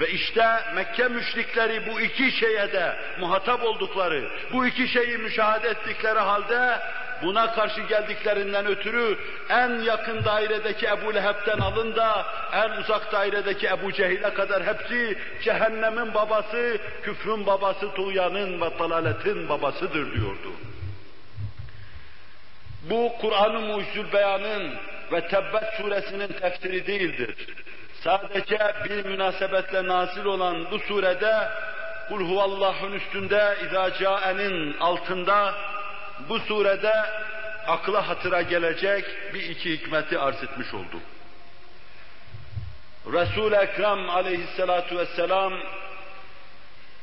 S1: Ve işte Mekke müşrikleri bu iki şeye de muhatap oldukları, bu iki şeyi müşahede ettikleri halde buna karşı geldiklerinden ötürü en yakın dairedeki Ebu Leheb'den alın da en uzak dairedeki Ebu Cehil'e kadar hepsi cehennemin babası, küfrün babası, tuğyanın ve dalaletin babasıdır diyordu. Bu Kur'an-ı Mucizül Beyan'ın ve Tebbet suresinin tefsiri değildir. Sadece bir münasebetle nazil olan bu surede Kul huvallahun üstünde İzâ câenin altında bu surede akla hatıra gelecek bir iki hikmeti arz etmiş oldu. Resul-i Ekrem aleyhissalatu vesselam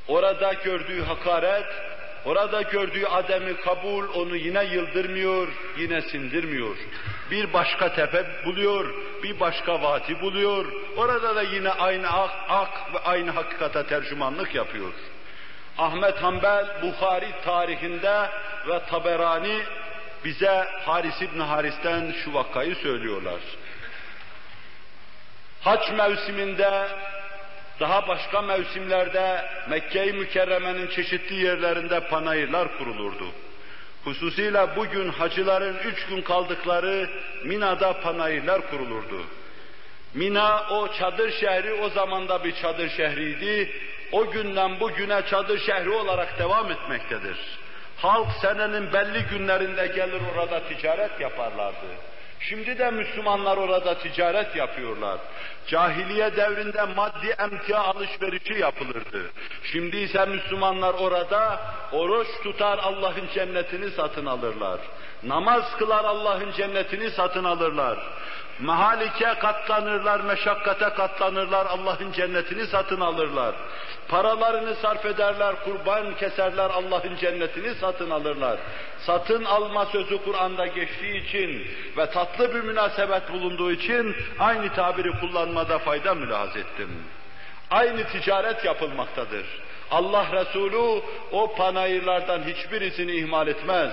S1: orada gördüğü hakaret, orada gördüğü ademi kabul onu yine yıldırmıyor, yine sindirmiyor. Bir başka tepe buluyor, bir başka vati buluyor. Orada da yine aynı ak, ak ve aynı hakikate tercümanlık yapıyor. Ahmet Hanbel Bukhari tarihinde ve Taberani bize Haris İbn Haris'ten şu vakayı söylüyorlar. Haç mevsiminde daha başka mevsimlerde Mekke-i Mükerreme'nin çeşitli yerlerinde panayırlar kurulurdu. Hususiyle bugün hacıların üç gün kaldıkları Mina'da panayırlar kurulurdu. Mina o çadır şehri o zamanda bir çadır şehriydi. O günden bugüne çadır şehri olarak devam etmektedir. Halk senenin belli günlerinde gelir orada ticaret yaparlardı. Şimdi de Müslümanlar orada ticaret yapıyorlar. Cahiliye devrinde maddi emtia alışverişi yapılırdı. Şimdi ise Müslümanlar orada oruç tutar Allah'ın cennetini satın alırlar. Namaz kılar Allah'ın cennetini satın alırlar. Mahalike katlanırlar, meşakkate katlanırlar, Allah'ın cennetini satın alırlar. Paralarını sarf ederler, kurban keserler, Allah'ın cennetini satın alırlar. Satın alma sözü Kur'an'da geçtiği için ve tatlı bir münasebet bulunduğu için aynı tabiri kullanmada fayda mülahaz ettim. Aynı ticaret yapılmaktadır. Allah Resulü o panayırlardan hiçbirisini ihmal etmez.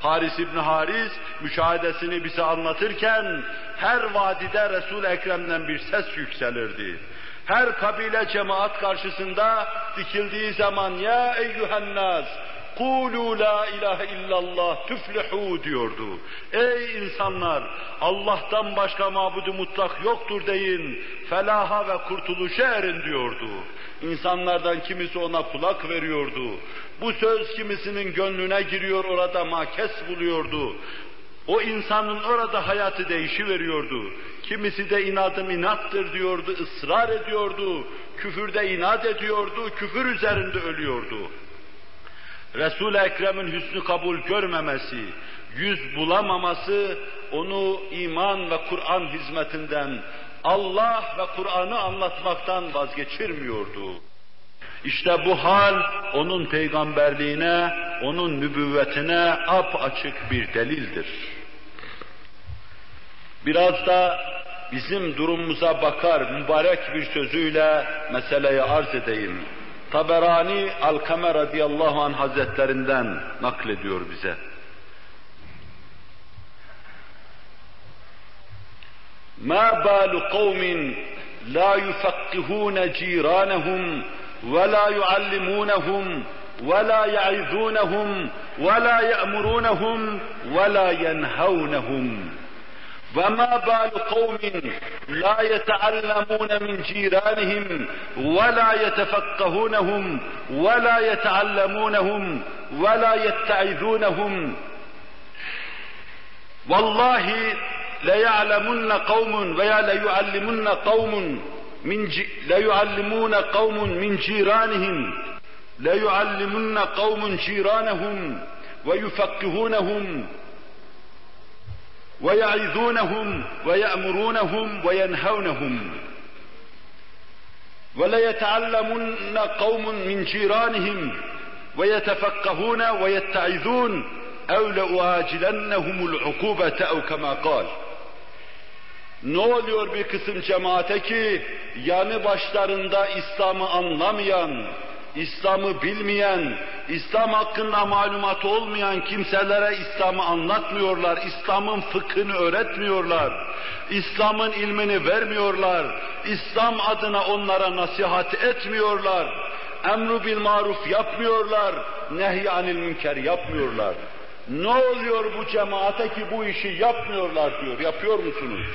S1: Haris İbni Haris müşahedesini bize anlatırken her vadide Resul Ekrem'den bir ses yükselirdi. Her kabile cemaat karşısında dikildiği zaman ya eyyühennaz Kulu la ilahe illallah tüflihu diyordu. Ey insanlar Allah'tan başka mabudu mutlak yoktur deyin. Felaha ve kurtuluşa erin diyordu. İnsanlardan kimisi ona kulak veriyordu. Bu söz kimisinin gönlüne giriyor orada makes buluyordu. O insanın orada hayatı değişi. Kimisi de inadım inattır diyordu, ısrar ediyordu. Küfürde inat ediyordu, küfür üzerinde ölüyordu. Resul-i Ekrem'in hüsnü kabul görmemesi, yüz bulamaması onu iman ve Kur'an hizmetinden, Allah ve Kur'an'ı anlatmaktan vazgeçirmiyordu. İşte bu hal onun peygamberliğine, onun nübüvvetine ap açık bir delildir. Biraz da bizim durumumuza bakar mübarek bir sözüyle meseleyi arz edeyim. Taberani Alkame radıyallahu anh hazretlerinden naklediyor bize. ما بال قوم لا يفقهون جيرانهم ولا يعلمونهم ولا يعظونهم ولا يأمرونهم ولا ينهونهم. وما بال قوم لا يتعلمون من جيرانهم ولا يتفقهونهم ولا يتعلمونهم ولا يتعظونهم. والله ليعلمن قوم veya ليعلمن قوم من ليعلمون قوم من جيرانهم ليعلمن قوم جيرانهم ويفقهونهم ويعظونهم ويأمرونهم وينهونهم. وليتعلمن قوم من جيرانهم ويتفقهون ويتعظون أو لأعاجلنهم العقوبة أو كما قال. Ne oluyor bir kısım cemaate ki yanı başlarında İslam'ı anlamayan, İslam'ı bilmeyen, İslam hakkında malumat olmayan kimselere İslam'ı anlatmıyorlar, İslam'ın fıkhını öğretmiyorlar, İslam'ın ilmini vermiyorlar, İslam adına onlara nasihat etmiyorlar, emru bil maruf yapmıyorlar, nehy anil münker yapmıyorlar. Ne oluyor bu cemaate ki bu işi yapmıyorlar diyor, yapıyor musunuz?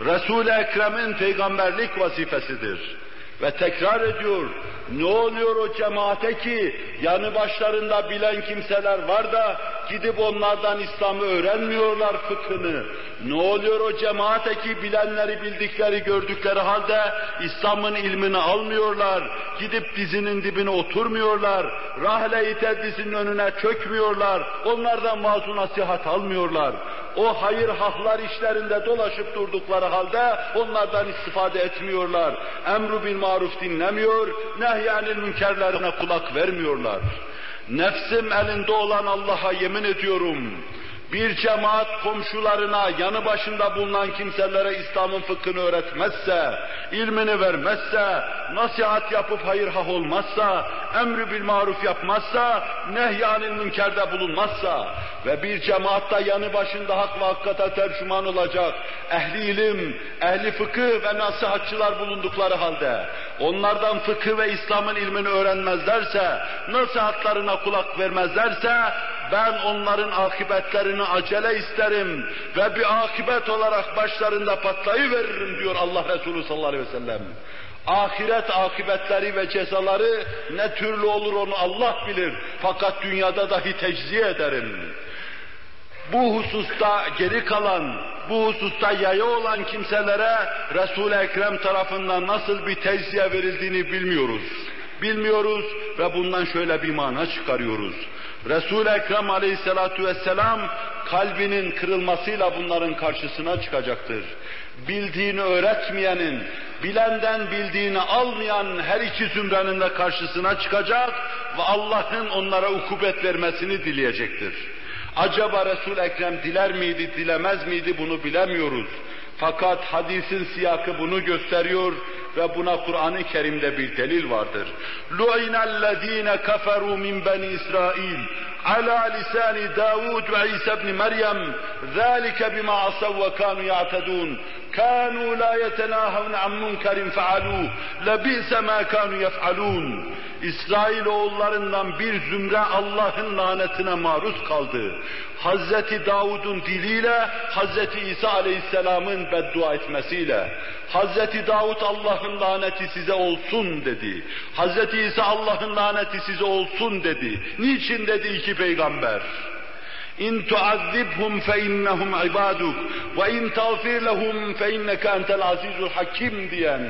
S1: Resul-i Ekrem'in peygamberlik vazifesidir. Ve tekrar ediyor, ne oluyor o cemaate ki yanı başlarında bilen kimseler var da gidip onlardan İslam'ı öğrenmiyorlar fıkhını. Ne oluyor o cemaate ki bilenleri bildikleri gördükleri halde İslam'ın ilmini almıyorlar. Gidip dizinin dibine oturmuyor,lar Rahle-i dizinin önüne çökmüyorlar. Onlardan vaaz nasihat almıyorlar o hayır haklar işlerinde dolaşıp durdukları halde onlardan istifade etmiyorlar. Emru bil maruf dinlemiyor, nehyanil münkerlerine kulak vermiyorlar. Nefsim elinde olan Allah'a yemin ediyorum, bir cemaat komşularına, yanı başında bulunan kimselere İslam'ın fıkhını öğretmezse, ilmini vermezse, nasihat yapıp hayır hah olmazsa, emri bil maruf yapmazsa, nehyanil münkerde bulunmazsa ve bir cemaatta yanı başında hak ve hakikate tercüman olacak ehli ilim, ehli fıkıh ve nasihatçılar bulundukları halde onlardan fıkıh ve İslam'ın ilmini öğrenmezlerse, nasihatlarına kulak vermezlerse ben onların akıbetlerini acele isterim ve bir akıbet olarak başlarında patlayıveririm diyor Allah Resulü sallallahu aleyhi ve sellem. Ahiret akıbetleri ve cezaları ne türlü olur onu Allah bilir. Fakat dünyada dahi tecziye ederim. Bu hususta geri kalan, bu hususta yaya olan kimselere Resul-i Ekrem tarafından nasıl bir tecziye verildiğini bilmiyoruz. Bilmiyoruz ve bundan şöyle bir mana çıkarıyoruz. Resul-i Ekrem aleyhissalatu vesselam kalbinin kırılmasıyla bunların karşısına çıkacaktır. Bildiğini öğretmeyenin, bilenden bildiğini almayan her iki zümrenin de karşısına çıkacak ve Allah'ın onlara ukubet vermesini dileyecektir. Acaba Resul Ekrem diler miydi, dilemez miydi bunu bilemiyoruz. Fakat hadisin siyakı bunu gösteriyor ve buna Kur'an-ı Kerim'de bir delil vardır. لُعِنَ الَّذ۪ينَ كَفَرُوا مِنْ بَنِي İsrail على لسان داود وعيسى بن مريم ذلك بما عصوا وكانوا يعتدون كانوا لا يتناهون عن منكر فعلوه لبئس ما كانوا يفعلون İsrail oğullarından bir zümre Allah'ın lanetine maruz kaldı. Hazreti Davud'un diliyle Hazreti İsa Aleyhisselam'ın beddua etmesiyle Hazreti Davud Allah'ın laneti size olsun dedi. Hazreti İsa Allah'ın laneti size olsun dedi. Niçin dedi iki peygamber? İn tuazzibhum fe innehum ibaduk ve in tağfir lehum fe inneke entel azizul hakim diyen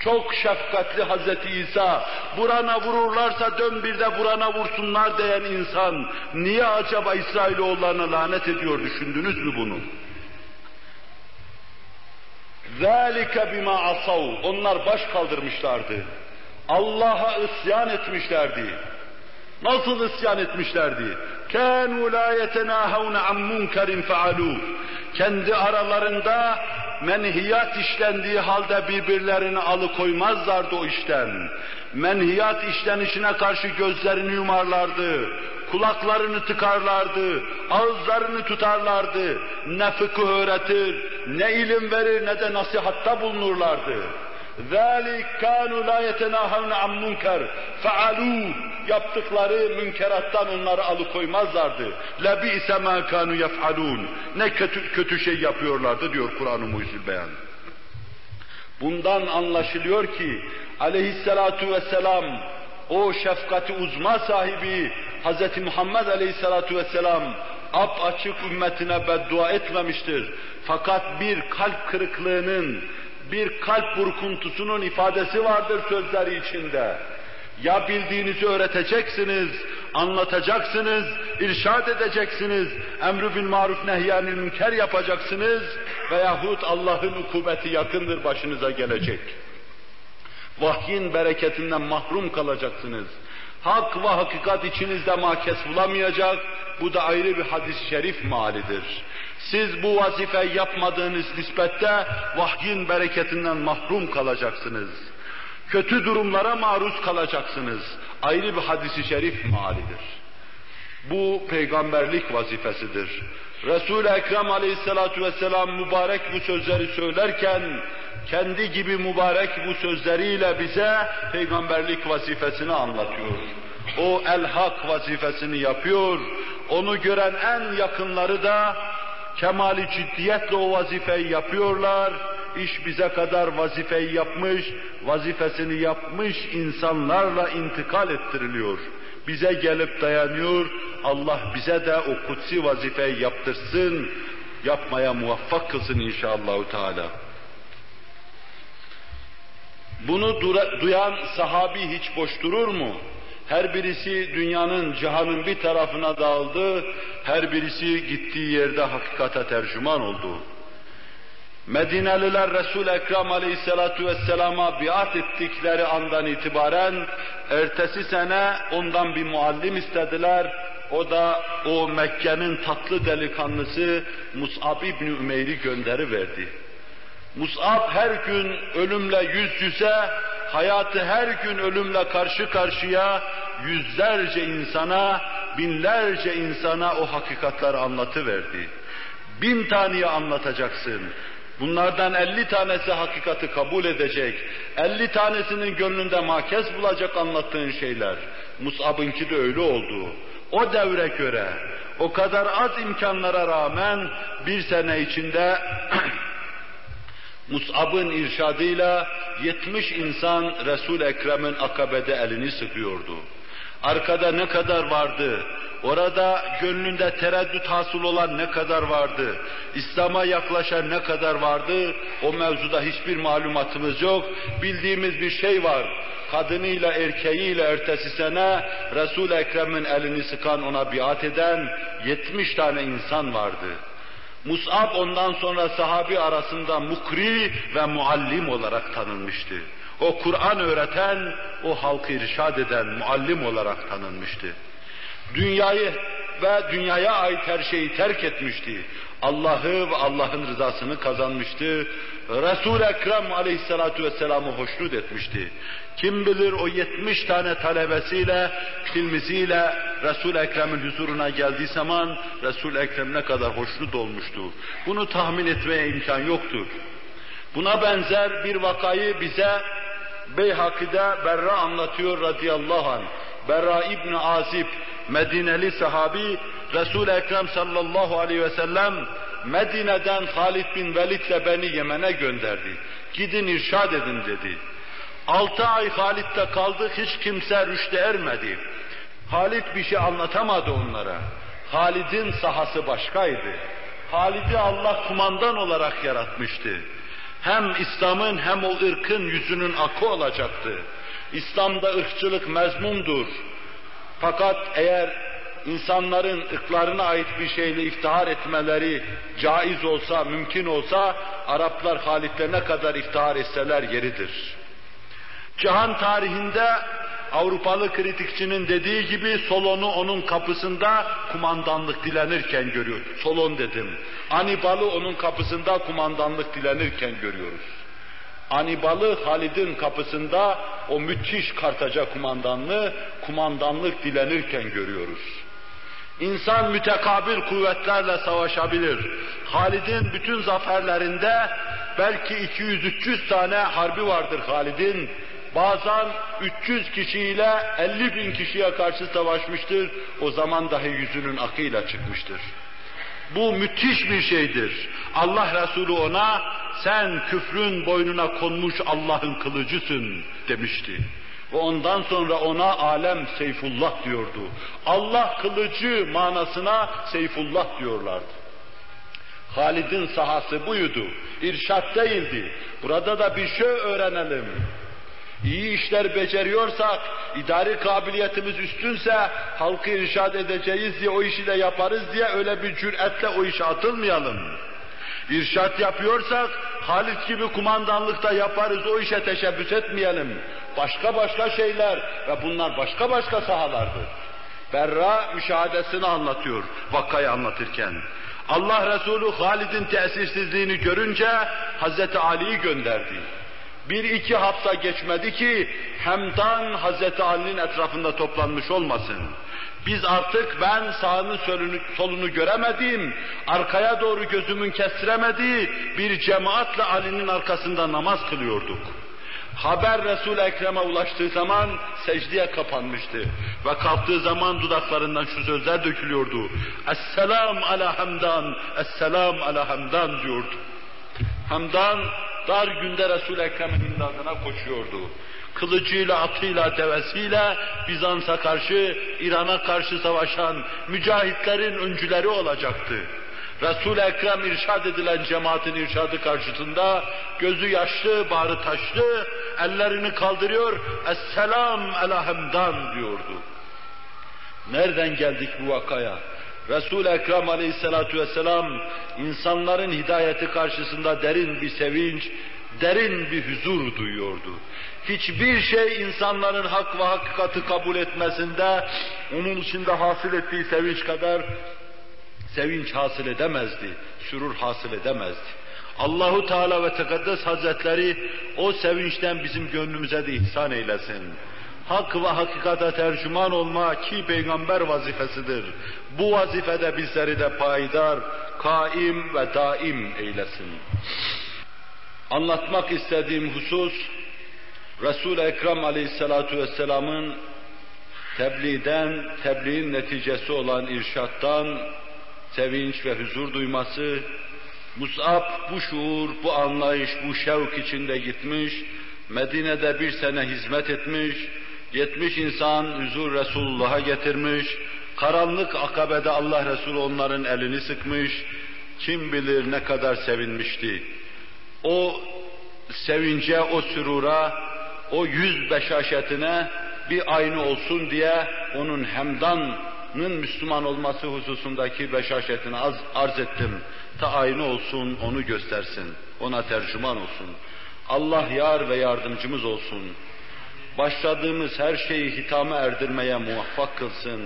S1: çok şefkatli Hazreti İsa burana vururlarsa dön bir de burana vursunlar diyen insan niye acaba İsrailoğullarına lanet ediyor düşündünüz mü bunu? ذَٰلِكَ بِمَا عَصَوْا Onlar baş kaldırmışlardı. Allah'a isyan etmişlerdi. Nasıl isyan etmişlerdi? Kânû lâ yetenâhevne an munkerin fealûh. Kendi aralarında menhiyat işlendiği halde birbirlerini alıkoymazlardı o işten. Menhiyat işlenişine karşı gözlerini yumarlardı, kulaklarını tıkarlardı, ağızlarını tutarlardı. Ne fıkıh öğretir, ne ilim verir ne de nasihatta bulunurlardı. ذَٰلِكْ كَانُوا لَا يَتَنَاهَوْنَ عَنْ مُنْكَرٍ فَعَلُوا Yaptıkları münkerattan onları alıkoymazlardı. لَبِئْسَ مَا كَانُوا يَفْعَلُونَ Ne kötü, kötü şey yapıyorlardı diyor Kur'an-ı Mucizül Beyan. Bundan anlaşılıyor ki aleyhissalatu vesselam o şefkati uzma sahibi Hz. Muhammed aleyhissalatu vesselam ap açık ümmetine beddua etmemiştir. Fakat bir kalp kırıklığının, bir kalp burkuntusunun ifadesi vardır sözleri içinde. Ya bildiğinizi öğreteceksiniz, anlatacaksınız, irşad edeceksiniz, emr bil maruf nehyanil münker yapacaksınız veyahut Allah'ın hukubeti yakındır başınıza gelecek. Vahyin bereketinden mahrum kalacaksınız. Hak ve hakikat içinizde makes bulamayacak, bu da ayrı bir hadis-i şerif malidir. Siz bu vazifeyi yapmadığınız nispette vahyin bereketinden mahrum kalacaksınız. Kötü durumlara maruz kalacaksınız. Ayrı bir hadisi şerif malidir. Bu peygamberlik vazifesidir. Resul-i Ekrem aleyhissalatu vesselam mübarek bu sözleri söylerken kendi gibi mübarek bu sözleriyle bize peygamberlik vazifesini anlatıyor. O el-hak vazifesini yapıyor. Onu gören en yakınları da kemali ciddiyetle o vazifeyi yapıyorlar. İş bize kadar vazifeyi yapmış, vazifesini yapmış insanlarla intikal ettiriliyor. Bize gelip dayanıyor, Allah bize de o kutsi vazifeyi yaptırsın, yapmaya muvaffak kılsın inşallah Teala. Bunu duyan sahabi hiç boş durur mu? Her birisi dünyanın, cihanın bir tarafına dağıldı, her birisi gittiği yerde hakikate tercüman oldu. Medineliler Resul-i Ekrem aleyhissalatu vesselama biat ettikleri andan itibaren ertesi sene ondan bir muallim istediler. O da o Mekke'nin tatlı delikanlısı Mus'ab İbni Ümeyr'i gönderi verdi. Mus'ab her gün ölümle yüz yüze, hayatı her gün ölümle karşı karşıya yüzlerce insana, binlerce insana o hakikatleri anlatıverdi. Bin taneye anlatacaksın. Bunlardan elli tanesi hakikati kabul edecek. Elli tanesinin gönlünde makes bulacak anlattığın şeyler. Mus'ab'ınki de öyle oldu. O devre göre, o kadar az imkanlara rağmen bir sene içinde (clears throat) Mus'ab'ın irşadıyla 70 insan Resul-i Ekrem'in akabede elini sıkıyordu. Arkada ne kadar vardı? Orada gönlünde tereddüt hasıl olan ne kadar vardı? İslam'a yaklaşan ne kadar vardı? O mevzuda hiçbir malumatımız yok. Bildiğimiz bir şey var. Kadınıyla erkeğiyle ertesi sene Resul-i Ekrem'in elini sıkan ona biat eden 70 tane insan vardı. Mus'ab ondan sonra sahabi arasında mukri ve muallim olarak tanınmıştı. O Kur'an öğreten, o halkı irşad eden muallim olarak tanınmıştı. Dünyayı ve dünyaya ait her şeyi terk etmişti. Allah'ı ve Allah'ın rızasını kazanmıştı. Resul-i Ekrem aleyhissalatu vesselam'ı hoşnut etmişti. Kim bilir o 70 tane talebesiyle, tilmisiyle Resul-i Ekrem'in huzuruna geldiği zaman Resul-i Ekrem ne kadar hoşnut olmuştu. Bunu tahmin etmeye imkan yoktur. Buna benzer bir vakayı bize Beyhaki'de Berra anlatıyor radıyallahu anh. Berra İbni Azib, Medineli sahabi, Resul-i Ekrem sallallahu aleyhi ve sellem Medine'den Halid bin Velid'le beni Yemen'e gönderdi. Gidin irşad edin dedi. Altı ay Halid'de kaldık, hiç kimse rüşte ermedi. Halid bir şey anlatamadı onlara. Halid'in sahası başkaydı. Halid'i Allah kumandan olarak yaratmıştı. Hem İslam'ın hem o ırkın yüzünün akı olacaktı. İslam'da ırkçılık mezmumdur. Fakat eğer insanların ırklarına ait bir şeyle iftihar etmeleri caiz olsa, mümkün olsa, Araplar Halit'le ne kadar iftihar etseler yeridir. Cihan tarihinde Avrupalı kritikçinin dediği gibi Solon'u onun kapısında kumandanlık dilenirken görüyor. Solon dedim. Anibal'ı onun kapısında kumandanlık dilenirken görüyoruz. Anibal'ı Halid'in kapısında o müthiş Kartaca kumandanlığı kumandanlık dilenirken görüyoruz. İnsan mütekabil kuvvetlerle savaşabilir. Halid'in bütün zaferlerinde belki 200-300 tane harbi vardır Halid'in. Bazen 300 kişiyle 50 bin kişiye karşı savaşmıştır. O zaman dahi yüzünün akıyla çıkmıştır. Bu müthiş bir şeydir. Allah Resulü ona sen küfrün boynuna konmuş Allah'ın kılıcısın demişti. Ve ondan sonra ona alem Seyfullah diyordu. Allah kılıcı manasına Seyfullah diyorlardı. Halid'in sahası buydu. İrşat değildi. Burada da bir şey öğrenelim. İyi işler beceriyorsak, idari kabiliyetimiz üstünse, halkı irşad edeceğiz diye o işi de yaparız diye öyle bir cüretle o işe atılmayalım. İrşat yapıyorsak, Halit gibi kumandanlıkta yaparız, o işe teşebbüs etmeyelim. Başka başka şeyler ve bunlar başka başka sahalardır. Berra müşahadesini anlatıyor vakayı anlatırken. Allah Resulü Halid'in tesirsizliğini görünce Hazreti Ali'yi gönderdi. Bir iki hafta geçmedi ki Hemdan Hazreti Ali'nin etrafında toplanmış olmasın. Biz artık ben sağını solunu, solunu göremediğim, arkaya doğru gözümün kestiremediği bir cemaatle Ali'nin arkasında namaz kılıyorduk. Haber Resul-i Ekrem'e ulaştığı zaman secdeye kapanmıştı. Ve kalktığı zaman dudaklarından şu sözler dökülüyordu. Esselam ala hamdan, esselam ala hamdan diyordu. Hamdan dar günde Resul-i Ekrem'in imdadına koşuyordu. Kılıcıyla, atıyla, devesiyle Bizans'a karşı, İran'a karşı savaşan mücahitlerin öncüleri olacaktı. Resul-i Ekrem irşad edilen cemaatin irşadı karşısında gözü yaşlı, bağrı taşlı, ellerini kaldırıyor, Esselam ela hemdan diyordu. Nereden geldik bu vakaya? Resul-i Ekrem aleyhissalatu vesselam insanların hidayeti karşısında derin bir sevinç, derin bir huzur duyuyordu. Hiçbir şey insanların hak ve hakikati kabul etmesinde onun içinde hasıl ettiği sevinç kadar sevinç hasıl edemezdi, sürur hasıl edemezdi. Allahu Teala ve Tekaddes Hazretleri o sevinçten bizim gönlümüze de ihsan eylesin. Hak ve hakikate tercüman olma ki peygamber vazifesidir. Bu vazifede bizleri de payidar, kaim ve daim eylesin. Anlatmak istediğim husus, Resul-i Ekrem aleyhissalatu vesselamın tebliğden, tebliğin neticesi olan irşattan sevinç ve huzur duyması, Mus'ab bu şuur, bu anlayış, bu şevk içinde gitmiş, Medine'de bir sene hizmet etmiş, yetmiş insan huzur Resulullah'a getirmiş, karanlık akabede Allah Resulü onların elini sıkmış, kim bilir ne kadar sevinmişti. O sevince, o sürura, o yüz beşaşetine bir aynı olsun diye onun hemdanın Müslüman olması hususundaki beşaşetini az, arz ettim. Ta aynı olsun, onu göstersin, ona tercüman olsun. Allah yar ve yardımcımız olsun. Başladığımız her şeyi hitama erdirmeye muvaffak kılsın.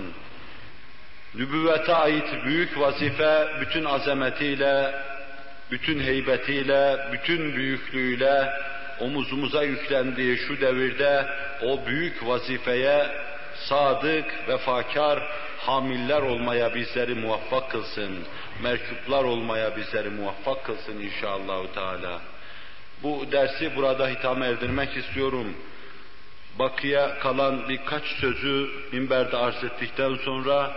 S1: Nübüvvete ait büyük vazife bütün azametiyle, bütün heybetiyle, bütün büyüklüğüyle omuzumuza yüklendiği şu devirde o büyük vazifeye sadık, vefakar, hamiller olmaya bizleri muvaffak kılsın. Merkuplar olmaya bizleri muvaffak kılsın inşallah Teala. Bu dersi burada hitama erdirmek istiyorum. Bakıya kalan birkaç sözü minberde arz ettikten sonra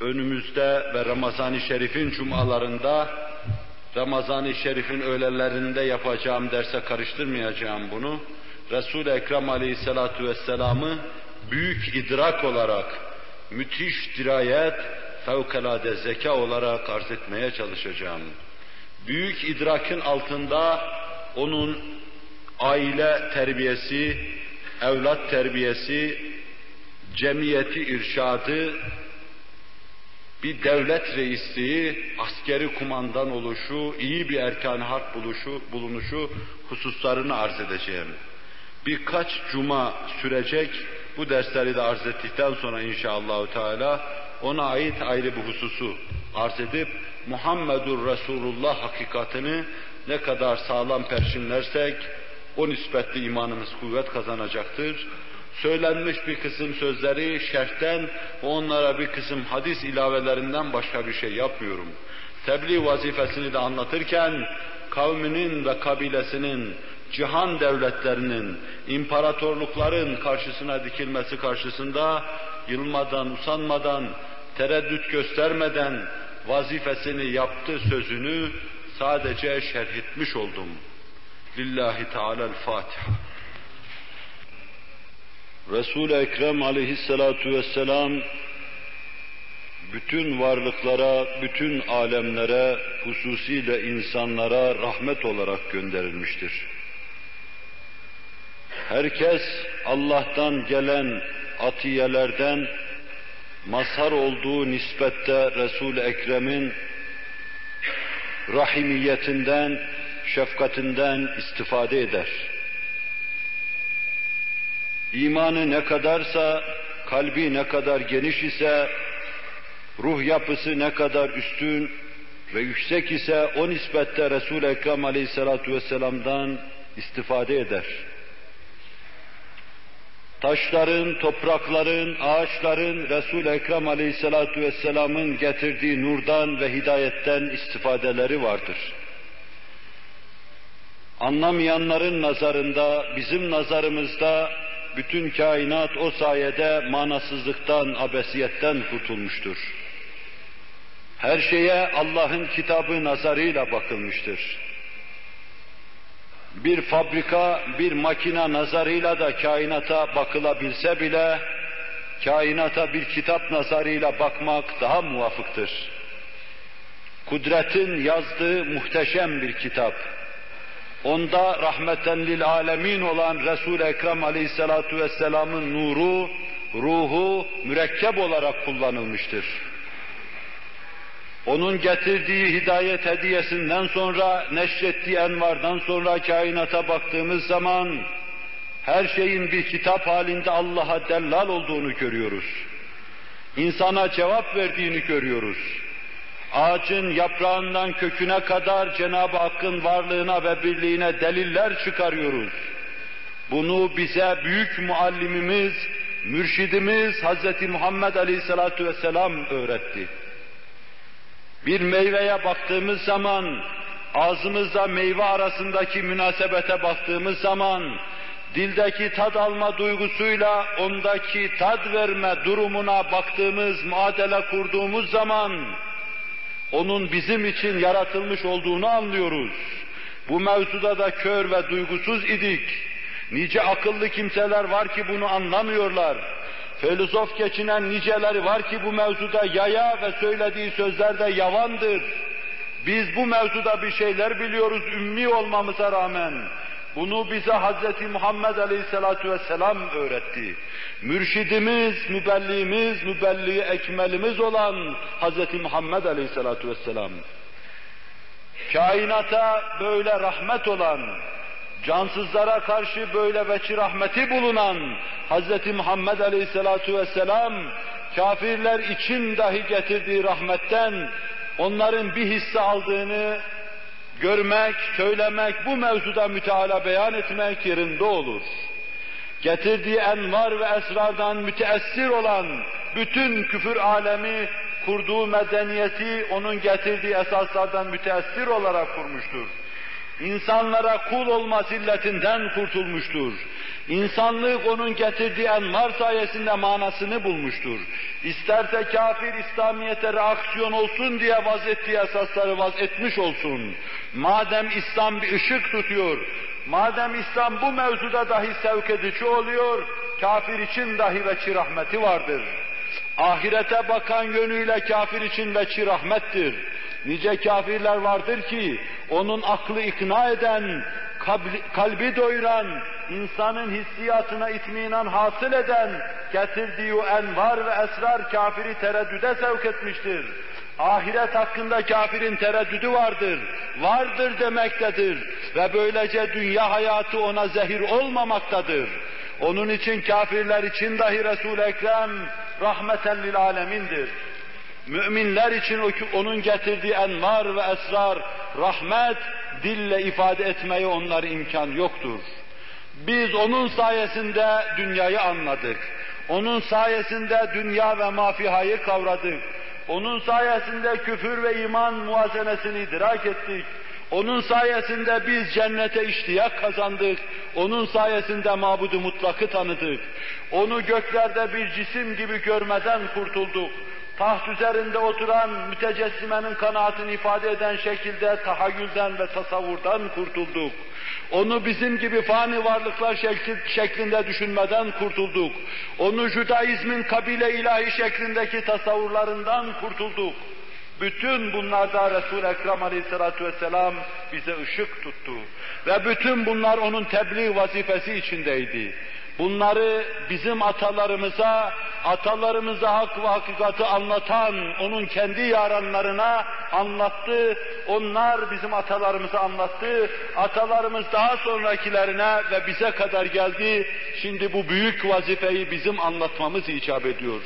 S1: önümüzde ve Ramazan-ı Şerif'in cumalarında Ramazan-ı Şerif'in öğlelerinde yapacağım derse karıştırmayacağım bunu. Resul-i Ekrem Aleyhisselatü Vesselam'ı büyük idrak olarak, müthiş dirayet, fevkalade zeka olarak arz etmeye çalışacağım. Büyük idrakın altında onun aile terbiyesi, evlat terbiyesi, cemiyeti irşadı, bir devlet reisliği, askeri kumandan oluşu, iyi bir erkan harp buluşu, bulunuşu hususlarını arz edeceğim. birkaç cuma sürecek bu dersleri de arz ettikten sonra inşallah Teala ona ait ayrı bir hususu arz edip Muhammedur Resulullah hakikatini ne kadar sağlam perçinlersek o nispetle imanımız kuvvet kazanacaktır. Söylenmiş bir kısım sözleri şerhten ve onlara bir kısım hadis ilavelerinden başka bir şey yapmıyorum. Tebliğ vazifesini de anlatırken kavminin ve kabilesinin cihan devletlerinin, imparatorlukların karşısına dikilmesi karşısında yılmadan, usanmadan, tereddüt göstermeden vazifesini yaptı sözünü sadece şerh etmiş oldum. Lillahi Teala'l-Fatiha. Resul-i Ekrem aleyhissalatu vesselam bütün varlıklara, bütün alemlere, hususiyle insanlara rahmet olarak gönderilmiştir. Herkes Allah'tan gelen atiyelerden mazhar olduğu nispette Resul-i Ekrem'in rahimiyetinden, şefkatinden istifade eder. İmanı ne kadarsa, kalbi ne kadar geniş ise, ruh yapısı ne kadar üstün ve yüksek ise o nispette Resul-i Ekrem aleyhissalatu vesselam'dan istifade eder. Taşların, toprakların, ağaçların Resul-i Ekrem aleyhissalatu vesselam'ın getirdiği nurdan ve hidayetten istifadeleri vardır. Anlamayanların nazarında, bizim nazarımızda bütün kainat o sayede manasızlıktan, abesiyetten kurtulmuştur. Her şeye Allah'ın kitabı nazarıyla bakılmıştır. Bir fabrika, bir makina nazarıyla da kainata bakılabilse bile, kainata bir kitap nazarıyla bakmak daha muvafıktır. Kudretin yazdığı muhteşem bir kitap. Onda rahmeten lil alemin olan Resul-i Ekrem aleyhissalatu vesselamın nuru, ruhu mürekkep olarak kullanılmıştır. Onun getirdiği hidayet hediyesinden sonra, neşrettiği envardan sonra kainata baktığımız zaman, her şeyin bir kitap halinde Allah'a dellal olduğunu görüyoruz. İnsana cevap verdiğini görüyoruz. Ağacın yaprağından köküne kadar Cenab-ı Hakk'ın varlığına ve birliğine deliller çıkarıyoruz. Bunu bize büyük muallimimiz, mürşidimiz Hz. Muhammed Aleyhisselatü Vesselam öğretti. Bir meyveye baktığımız zaman, ağzımızda meyve arasındaki münasebete baktığımız zaman, dildeki tad alma duygusuyla ondaki tad verme durumuna baktığımız, muadele kurduğumuz zaman, onun bizim için yaratılmış olduğunu anlıyoruz. Bu mevzuda da kör ve duygusuz idik. Nice akıllı kimseler var ki bunu anlamıyorlar. Filozof geçinen niceleri var ki bu mevzuda yaya ve söylediği sözlerde yavandır. Biz bu mevzuda bir şeyler biliyoruz ümmi olmamıza rağmen. Bunu bize Hz. Muhammed Aleyhisselatü Vesselam öğretti. Mürşidimiz, mübelliğimiz, mübelliği ekmelimiz olan Hz. Muhammed Aleyhisselatü Vesselam. Kainata böyle rahmet olan, cansızlara karşı böyle veçi rahmeti bulunan Hz. Muhammed Aleyhisselatu Vesselam, kafirler için dahi getirdiği rahmetten onların bir hisse aldığını görmek, söylemek, bu mevzuda müteala beyan etmek yerinde olur. Getirdiği envar ve esrardan müteessir olan bütün küfür alemi kurduğu medeniyeti onun getirdiği esaslardan müteessir olarak kurmuştur. İnsanlara kul olma zilletinden kurtulmuştur. İnsanlık onun getirdiği envar sayesinde manasını bulmuştur. İsterse kafir İslamiyet'e reaksiyon olsun diye vaz ettiği esasları vaz etmiş olsun. Madem İslam bir ışık tutuyor, madem İslam bu mevzuda dahi sevk edici oluyor, kafir için dahi veçi rahmeti vardır. Ahirete bakan yönüyle kafir için veçi rahmettir. Nice kafirler vardır ki onun aklı ikna eden, kalbi doyuran, insanın hissiyatına itminan hasıl eden, getirdiği o envar ve esrar kafiri tereddüde sevk etmiştir. Ahiret hakkında kafirin tereddüdü vardır, vardır demektedir ve böylece dünya hayatı ona zehir olmamaktadır. Onun için kafirler için dahi Resul-i Ekrem rahmeten lil alemindir. Müminler için onun getirdiği envar ve esrar, rahmet, dille ifade etmeye onlara imkan yoktur. Biz onun sayesinde dünyayı anladık. Onun sayesinde dünya ve mafihayı kavradık. Onun sayesinde küfür ve iman muazenesini idrak ettik. Onun sayesinde biz cennete iştiyak kazandık. Onun sayesinde mabudu mutlakı tanıdık. Onu göklerde bir cisim gibi görmeden kurtulduk. Taht üzerinde oturan mütecessimenin kanaatini ifade eden şekilde tahayyülden ve tasavvurdan kurtulduk. Onu bizim gibi fani varlıklar şeklinde düşünmeden kurtulduk. Onu Judaizmin kabile ilahi şeklindeki tasavvurlarından kurtulduk. Bütün bunlarda Resul-i Ekrem aleyhissalatu vesselam bize ışık tuttu. Ve bütün bunlar onun tebliğ vazifesi içindeydi. Bunları bizim atalarımıza, atalarımıza hak ve hakikati anlatan, onun kendi yaranlarına anlattı. Onlar bizim atalarımıza anlattı. Atalarımız daha sonrakilerine ve bize kadar geldi. Şimdi bu büyük vazifeyi bizim anlatmamız icap ediyor.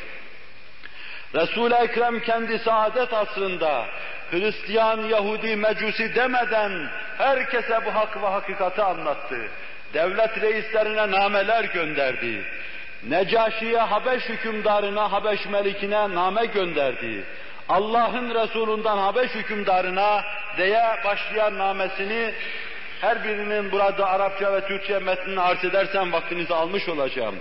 S1: Resul-i Ekrem kendi saadet asrında Hristiyan, Yahudi, Mecusi demeden herkese bu hak ve hakikati anlattı. Devlet reislerine nameler gönderdi. Necaşi'ye Habeş hükümdarına, Habeş melikine name gönderdi. Allah'ın Resulünden Habeş hükümdarına diye başlayan namesini her birinin burada Arapça ve Türkçe metnini arz edersem vaktinizi almış olacağım.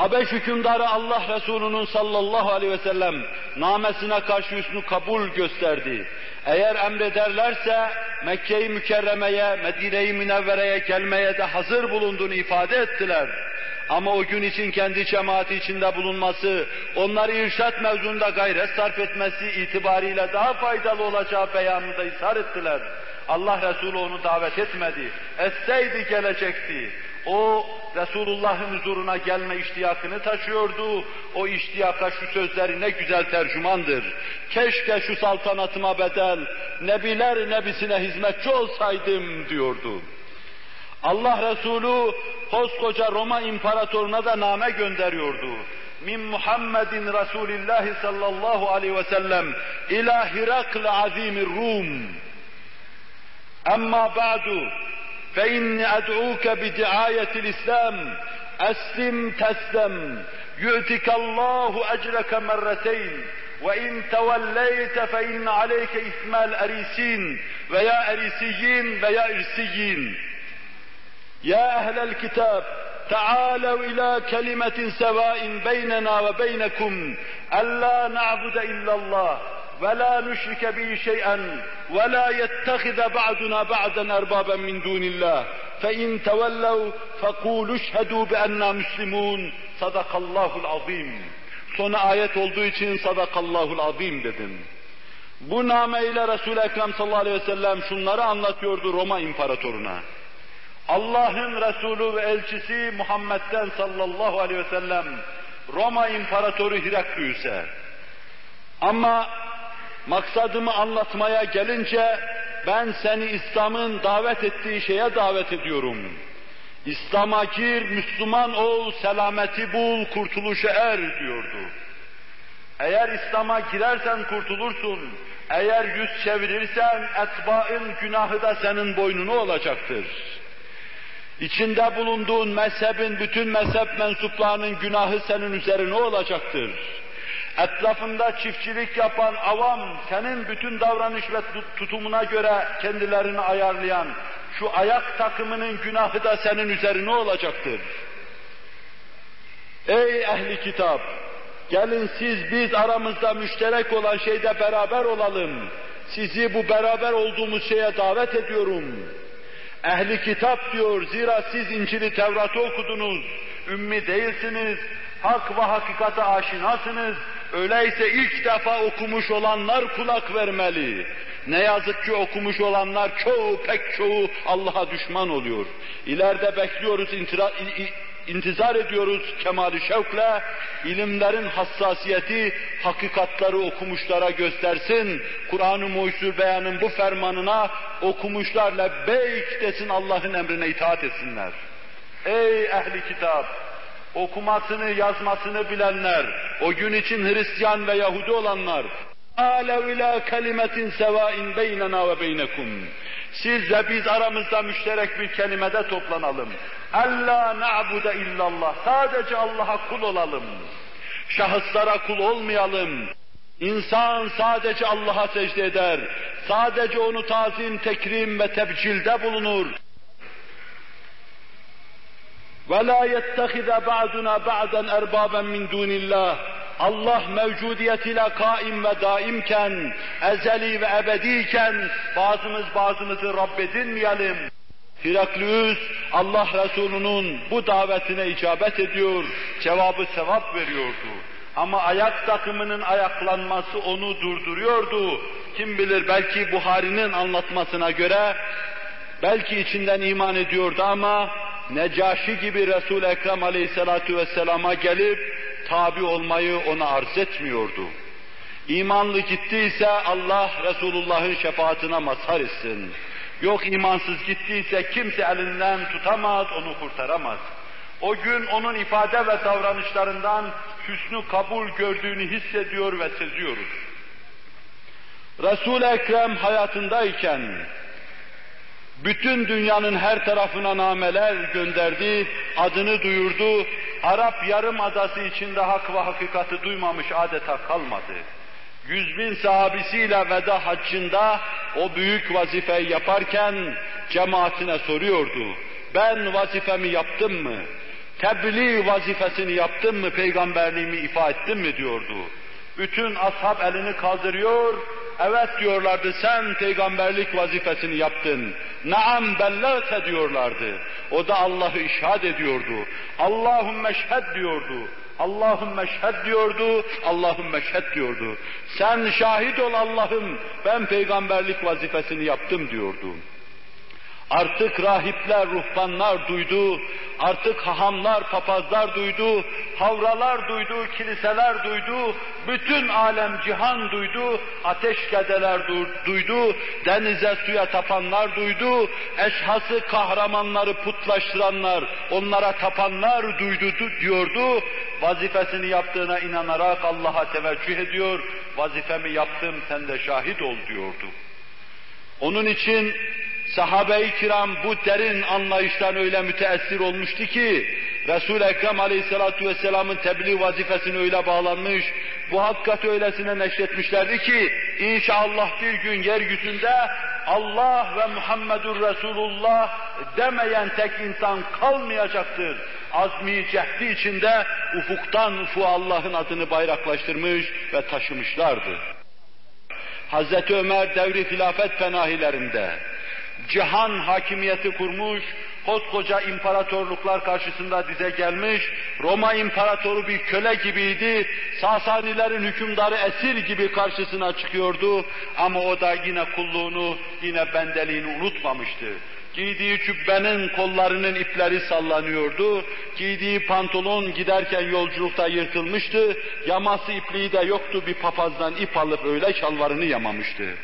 S1: Habeş hükümdarı Allah Resulü'nün sallallahu aleyhi ve sellem namesine karşı üstünü kabul gösterdi. Eğer emrederlerse Mekke-i Mükerreme'ye, Medine-i Münevvere'ye gelmeye de hazır bulunduğunu ifade ettiler. Ama o gün için kendi cemaati içinde bulunması, onları irşat mevzunda gayret sarf etmesi itibariyle daha faydalı olacağı beyanında ısrar ettiler. Allah Resulü onu davet etmedi. Etseydi gelecekti. O Resulullah'ın huzuruna gelme iştiyakını taşıyordu. O iştiyaka şu sözleri ne güzel tercümandır. Keşke şu saltanatıma bedel, nebiler nebisine hizmetçi olsaydım diyordu. Allah Resulü koskoca Roma imparatoruna da name gönderiyordu. Min Muhammedin Resulillahi sallallahu aleyhi ve sellem ila Hirakl azimir Rum. Amma ba'du فإني أدعوك بدعاية الإسلام أسلم تسلم يؤتك الله أجرك مرتين وإن توليت فإن عليك إثم الأريسين ويا أريسيين ويا إرسيين يا أهل الكتاب تعالوا إلى كلمة سواء بيننا وبينكم ألا نعبد إلا الله. ولا نشرك به شيئا ولا يتخذ بعضنا بعضا أربابا من دون الله فإن تولوا فقولوا اشهدوا بأننا مسلمون صدق الله العظيم Sonu ayet olduğu için sadakallahul azim dedim. Bu nameyle Resul-i Ekrem sallallahu aleyhi ve sellem şunları anlatıyordu Roma imparatoruna. Allah'ın Resulü ve elçisi Muhammed'den sallallahu aleyhi ve sellem Roma imparatoru Hiraklüs'e. Ama maksadımı anlatmaya gelince ben seni İslam'ın davet ettiği şeye davet ediyorum. İslam'a gir, Müslüman ol, selameti bul, kurtuluşa er diyordu. Eğer İslam'a girersen kurtulursun, eğer yüz çevirirsen etbaın günahı da senin boynunu olacaktır. İçinde bulunduğun mezhebin, bütün mezhep mensuplarının günahı senin üzerine olacaktır etrafında çiftçilik yapan avam, senin bütün davranış ve tutumuna göre kendilerini ayarlayan, şu ayak takımının günahı da senin üzerine olacaktır. Ey ehli kitap! Gelin siz biz aramızda müşterek olan şeyde beraber olalım. Sizi bu beraber olduğumuz şeye davet ediyorum. Ehli kitap diyor, zira siz İncil'i Tevrat'ı okudunuz, ümmi değilsiniz, hak ve hakikate aşinasınız, Öyleyse ilk defa okumuş olanlar kulak vermeli. Ne yazık ki okumuş olanlar çoğu, pek çoğu Allah'a düşman oluyor. İleride bekliyoruz intira, intizar ediyoruz kemali şevkle. İlimlerin hassasiyeti hakikatları okumuşlara göstersin. Kur'an-ı Mucizül Beyan'ın bu fermanına okumuşlar lebbeyk desin Allah'ın emrine itaat etsinler. Ey ehli kitap! Okumasını, yazmasını bilenler, o gün için Hristiyan ve Yahudi olanlar, alev ila kelimetin sevain beynena ve beynekum. Siz ve biz aramızda müşterek bir kelimede toplanalım. Alla na'bude illallah. Sadece Allah'a kul olalım. Şahıslara kul olmayalım. İnsan sadece Allah'a secde eder. Sadece onu tazim, tekrim ve tebcilde bulunur. وَلَا يَتَّخِذَ بَعْدُنَا بَعْدًا اَرْبَابًا مِنْ دُونِ اللّٰهِ Allah mevcudiyetiyle kaim ve daimken, ezeli ve ebediyken bazımız bazımızı Rabb edinmeyelim. Firaklius Allah Resulü'nün bu davetine icabet ediyor, cevabı sevap veriyordu. Ama ayak takımının ayaklanması onu durduruyordu. Kim bilir belki Buhari'nin anlatmasına göre belki içinden iman ediyordu ama Necaşi gibi Resul-i Ekrem aleyhissalatu vesselama gelip tabi olmayı ona arz etmiyordu. İmanlı gittiyse Allah Resulullah'ın şefaatine mazhar etsin. Yok imansız gittiyse kimse elinden tutamaz, onu kurtaramaz. O gün onun ifade ve davranışlarından hüsnü kabul gördüğünü hissediyor ve seziyoruz. Resul-i Ekrem hayatındayken bütün dünyanın her tarafına nameler gönderdi, adını duyurdu. Arap yarım adası içinde hak ve hakikati duymamış adeta kalmadı. Yüz bin sahabisiyle veda haccında o büyük vazifeyi yaparken cemaatine soruyordu. Ben vazifemi yaptım mı? Tebliğ vazifesini yaptım mı? Peygamberliğimi ifa ettim mi diyordu. Bütün ashab elini kaldırıyor, evet diyorlardı sen peygamberlik vazifesini yaptın. Naam bellâte diyorlardı. O da Allah'ı işhad ediyordu. Allahümme şhed diyordu. Allahümme şhed diyordu, Allahümme şhed diyordu. Sen şahit ol Allah'ım, ben peygamberlik vazifesini yaptım diyordu. Artık rahipler, ruhbanlar duydu, artık hahamlar, papazlar duydu, havralar duydu, kiliseler duydu, bütün alem cihan duydu, ateş gedeler duydu, denize suya tapanlar duydu, eşhası kahramanları putlaştıranlar, onlara tapanlar duydu diyordu, vazifesini yaptığına inanarak Allah'a teveccüh ediyor, vazifemi yaptım sen de şahit ol diyordu. Onun için sahabe-i kiram bu derin anlayıştan öyle müteessir olmuştu ki, Resul-i Ekrem aleyhissalatu vesselamın tebliğ vazifesine öyle bağlanmış, bu hakikati öylesine neşretmişlerdi ki, inşallah bir gün yeryüzünde Allah ve Muhammedur Resulullah demeyen tek insan kalmayacaktır. Azmi cehdi içinde ufuktan ufuğa Allah'ın adını bayraklaştırmış ve taşımışlardı. Hazreti Ömer devri hilafet fenahilerinde, cihan hakimiyeti kurmuş, koskoca imparatorluklar karşısında dize gelmiş, Roma imparatoru bir köle gibiydi, Sasanilerin hükümdarı esir gibi karşısına çıkıyordu ama o da yine kulluğunu, yine bendeliğini unutmamıştı. Giydiği cübbenin kollarının ipleri sallanıyordu. Giydiği pantolon giderken yolculukta yırtılmıştı. Yaması ipliği de yoktu. Bir papazdan ip alıp öyle şalvarını yamamıştı.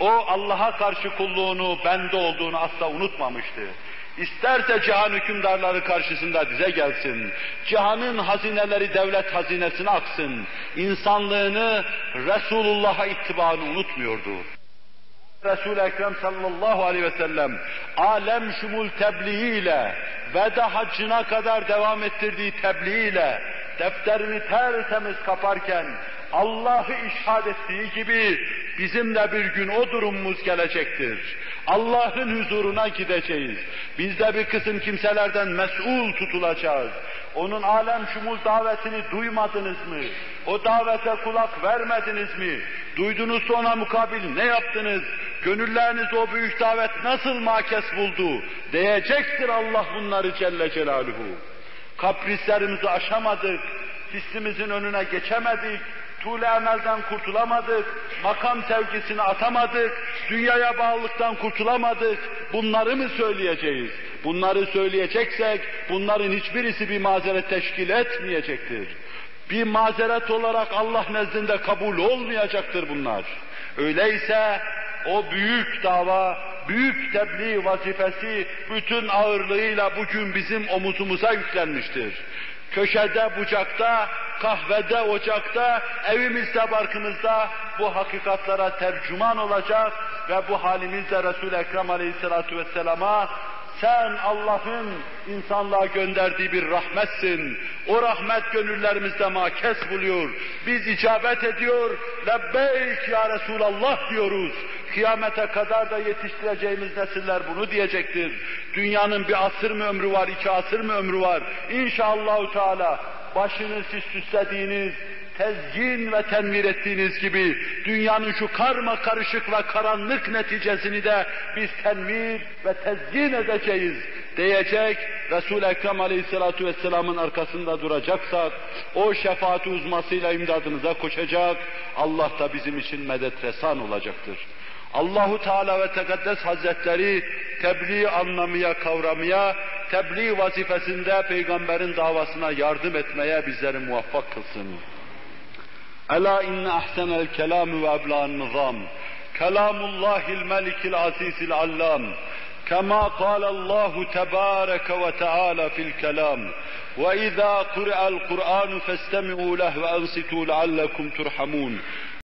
S1: O Allah'a karşı kulluğunu, bende olduğunu asla unutmamıştı. İsterse cihan hükümdarları karşısında dize gelsin. Cihanın hazineleri devlet hazinesine aksın. İnsanlığını, Resulullah'a ittibaını unutmuyordu. Resul-i Ekrem sallallahu aleyhi ve sellem alem şumul tebliğiyle veda haccına kadar devam ettirdiği tebliğiyle defterini tertemiz kaparken Allah'ı işhad ettiği gibi bizim de bir gün o durumumuz gelecektir. Allah'ın huzuruna gideceğiz. Biz de bir kısım kimselerden mesul tutulacağız. Onun alem şumul davetini duymadınız mı? O davete kulak vermediniz mi? Duydunuz ona mukabil ne yaptınız? Gönülleriniz o büyük davet nasıl makes buldu? Diyecektir Allah bunları Celle Celaluhu. Kaprislerimizi aşamadık, hissimizin önüne geçemedik, tuğle emelden kurtulamadık, makam sevgisini atamadık, dünyaya bağlılıktan kurtulamadık, bunları mı söyleyeceğiz? Bunları söyleyeceksek, bunların hiçbirisi bir mazeret teşkil etmeyecektir. Bir mazeret olarak Allah nezdinde kabul olmayacaktır bunlar. Öyleyse o büyük dava, büyük tebliğ vazifesi bütün ağırlığıyla bugün bizim omuzumuza yüklenmiştir. Köşede, bucakta, kahvede, ocakta, evimizde, barkımızda bu hakikatlara tercüman olacak ve bu halimizle Resul-i Ekrem Aleyhisselatü Vesselam'a sen Allah'ın insanlığa gönderdiği bir rahmetsin. O rahmet gönüllerimizde makes buluyor. Biz icabet ediyor. Lebbeyk ya Resulallah diyoruz. Kıyamete kadar da yetiştireceğimiz nesiller bunu diyecektir. Dünyanın bir asır mı ömrü var, iki asır mı ömrü var? İnşallahü Teala başını siz süslediğiniz, tezyin ve tenvir ettiğiniz gibi dünyanın şu karma karışık ve karanlık neticesini de biz tenvir ve tezyin edeceğiz diyecek Resul-i Ekrem Aleyhisselatü Vesselam'ın arkasında duracaksak o şefaati uzmasıyla imdadınıza koşacak Allah da bizim için medet resan olacaktır. Allahu Teala ve Tekaddes Hazretleri tebliğ anlamaya, kavramaya, tebliğ vazifesinde peygamberin davasına yardım etmeye bizleri muvaffak kılsın. Ela inne ahsenel kelam ve ebla'n nizam. Kelamullahil melikil azizil allam. كما قال الله تبارك وتعالى في الكلام واذا قرئ القران فاستمعوا له وانصتوا لعلكم ترحمون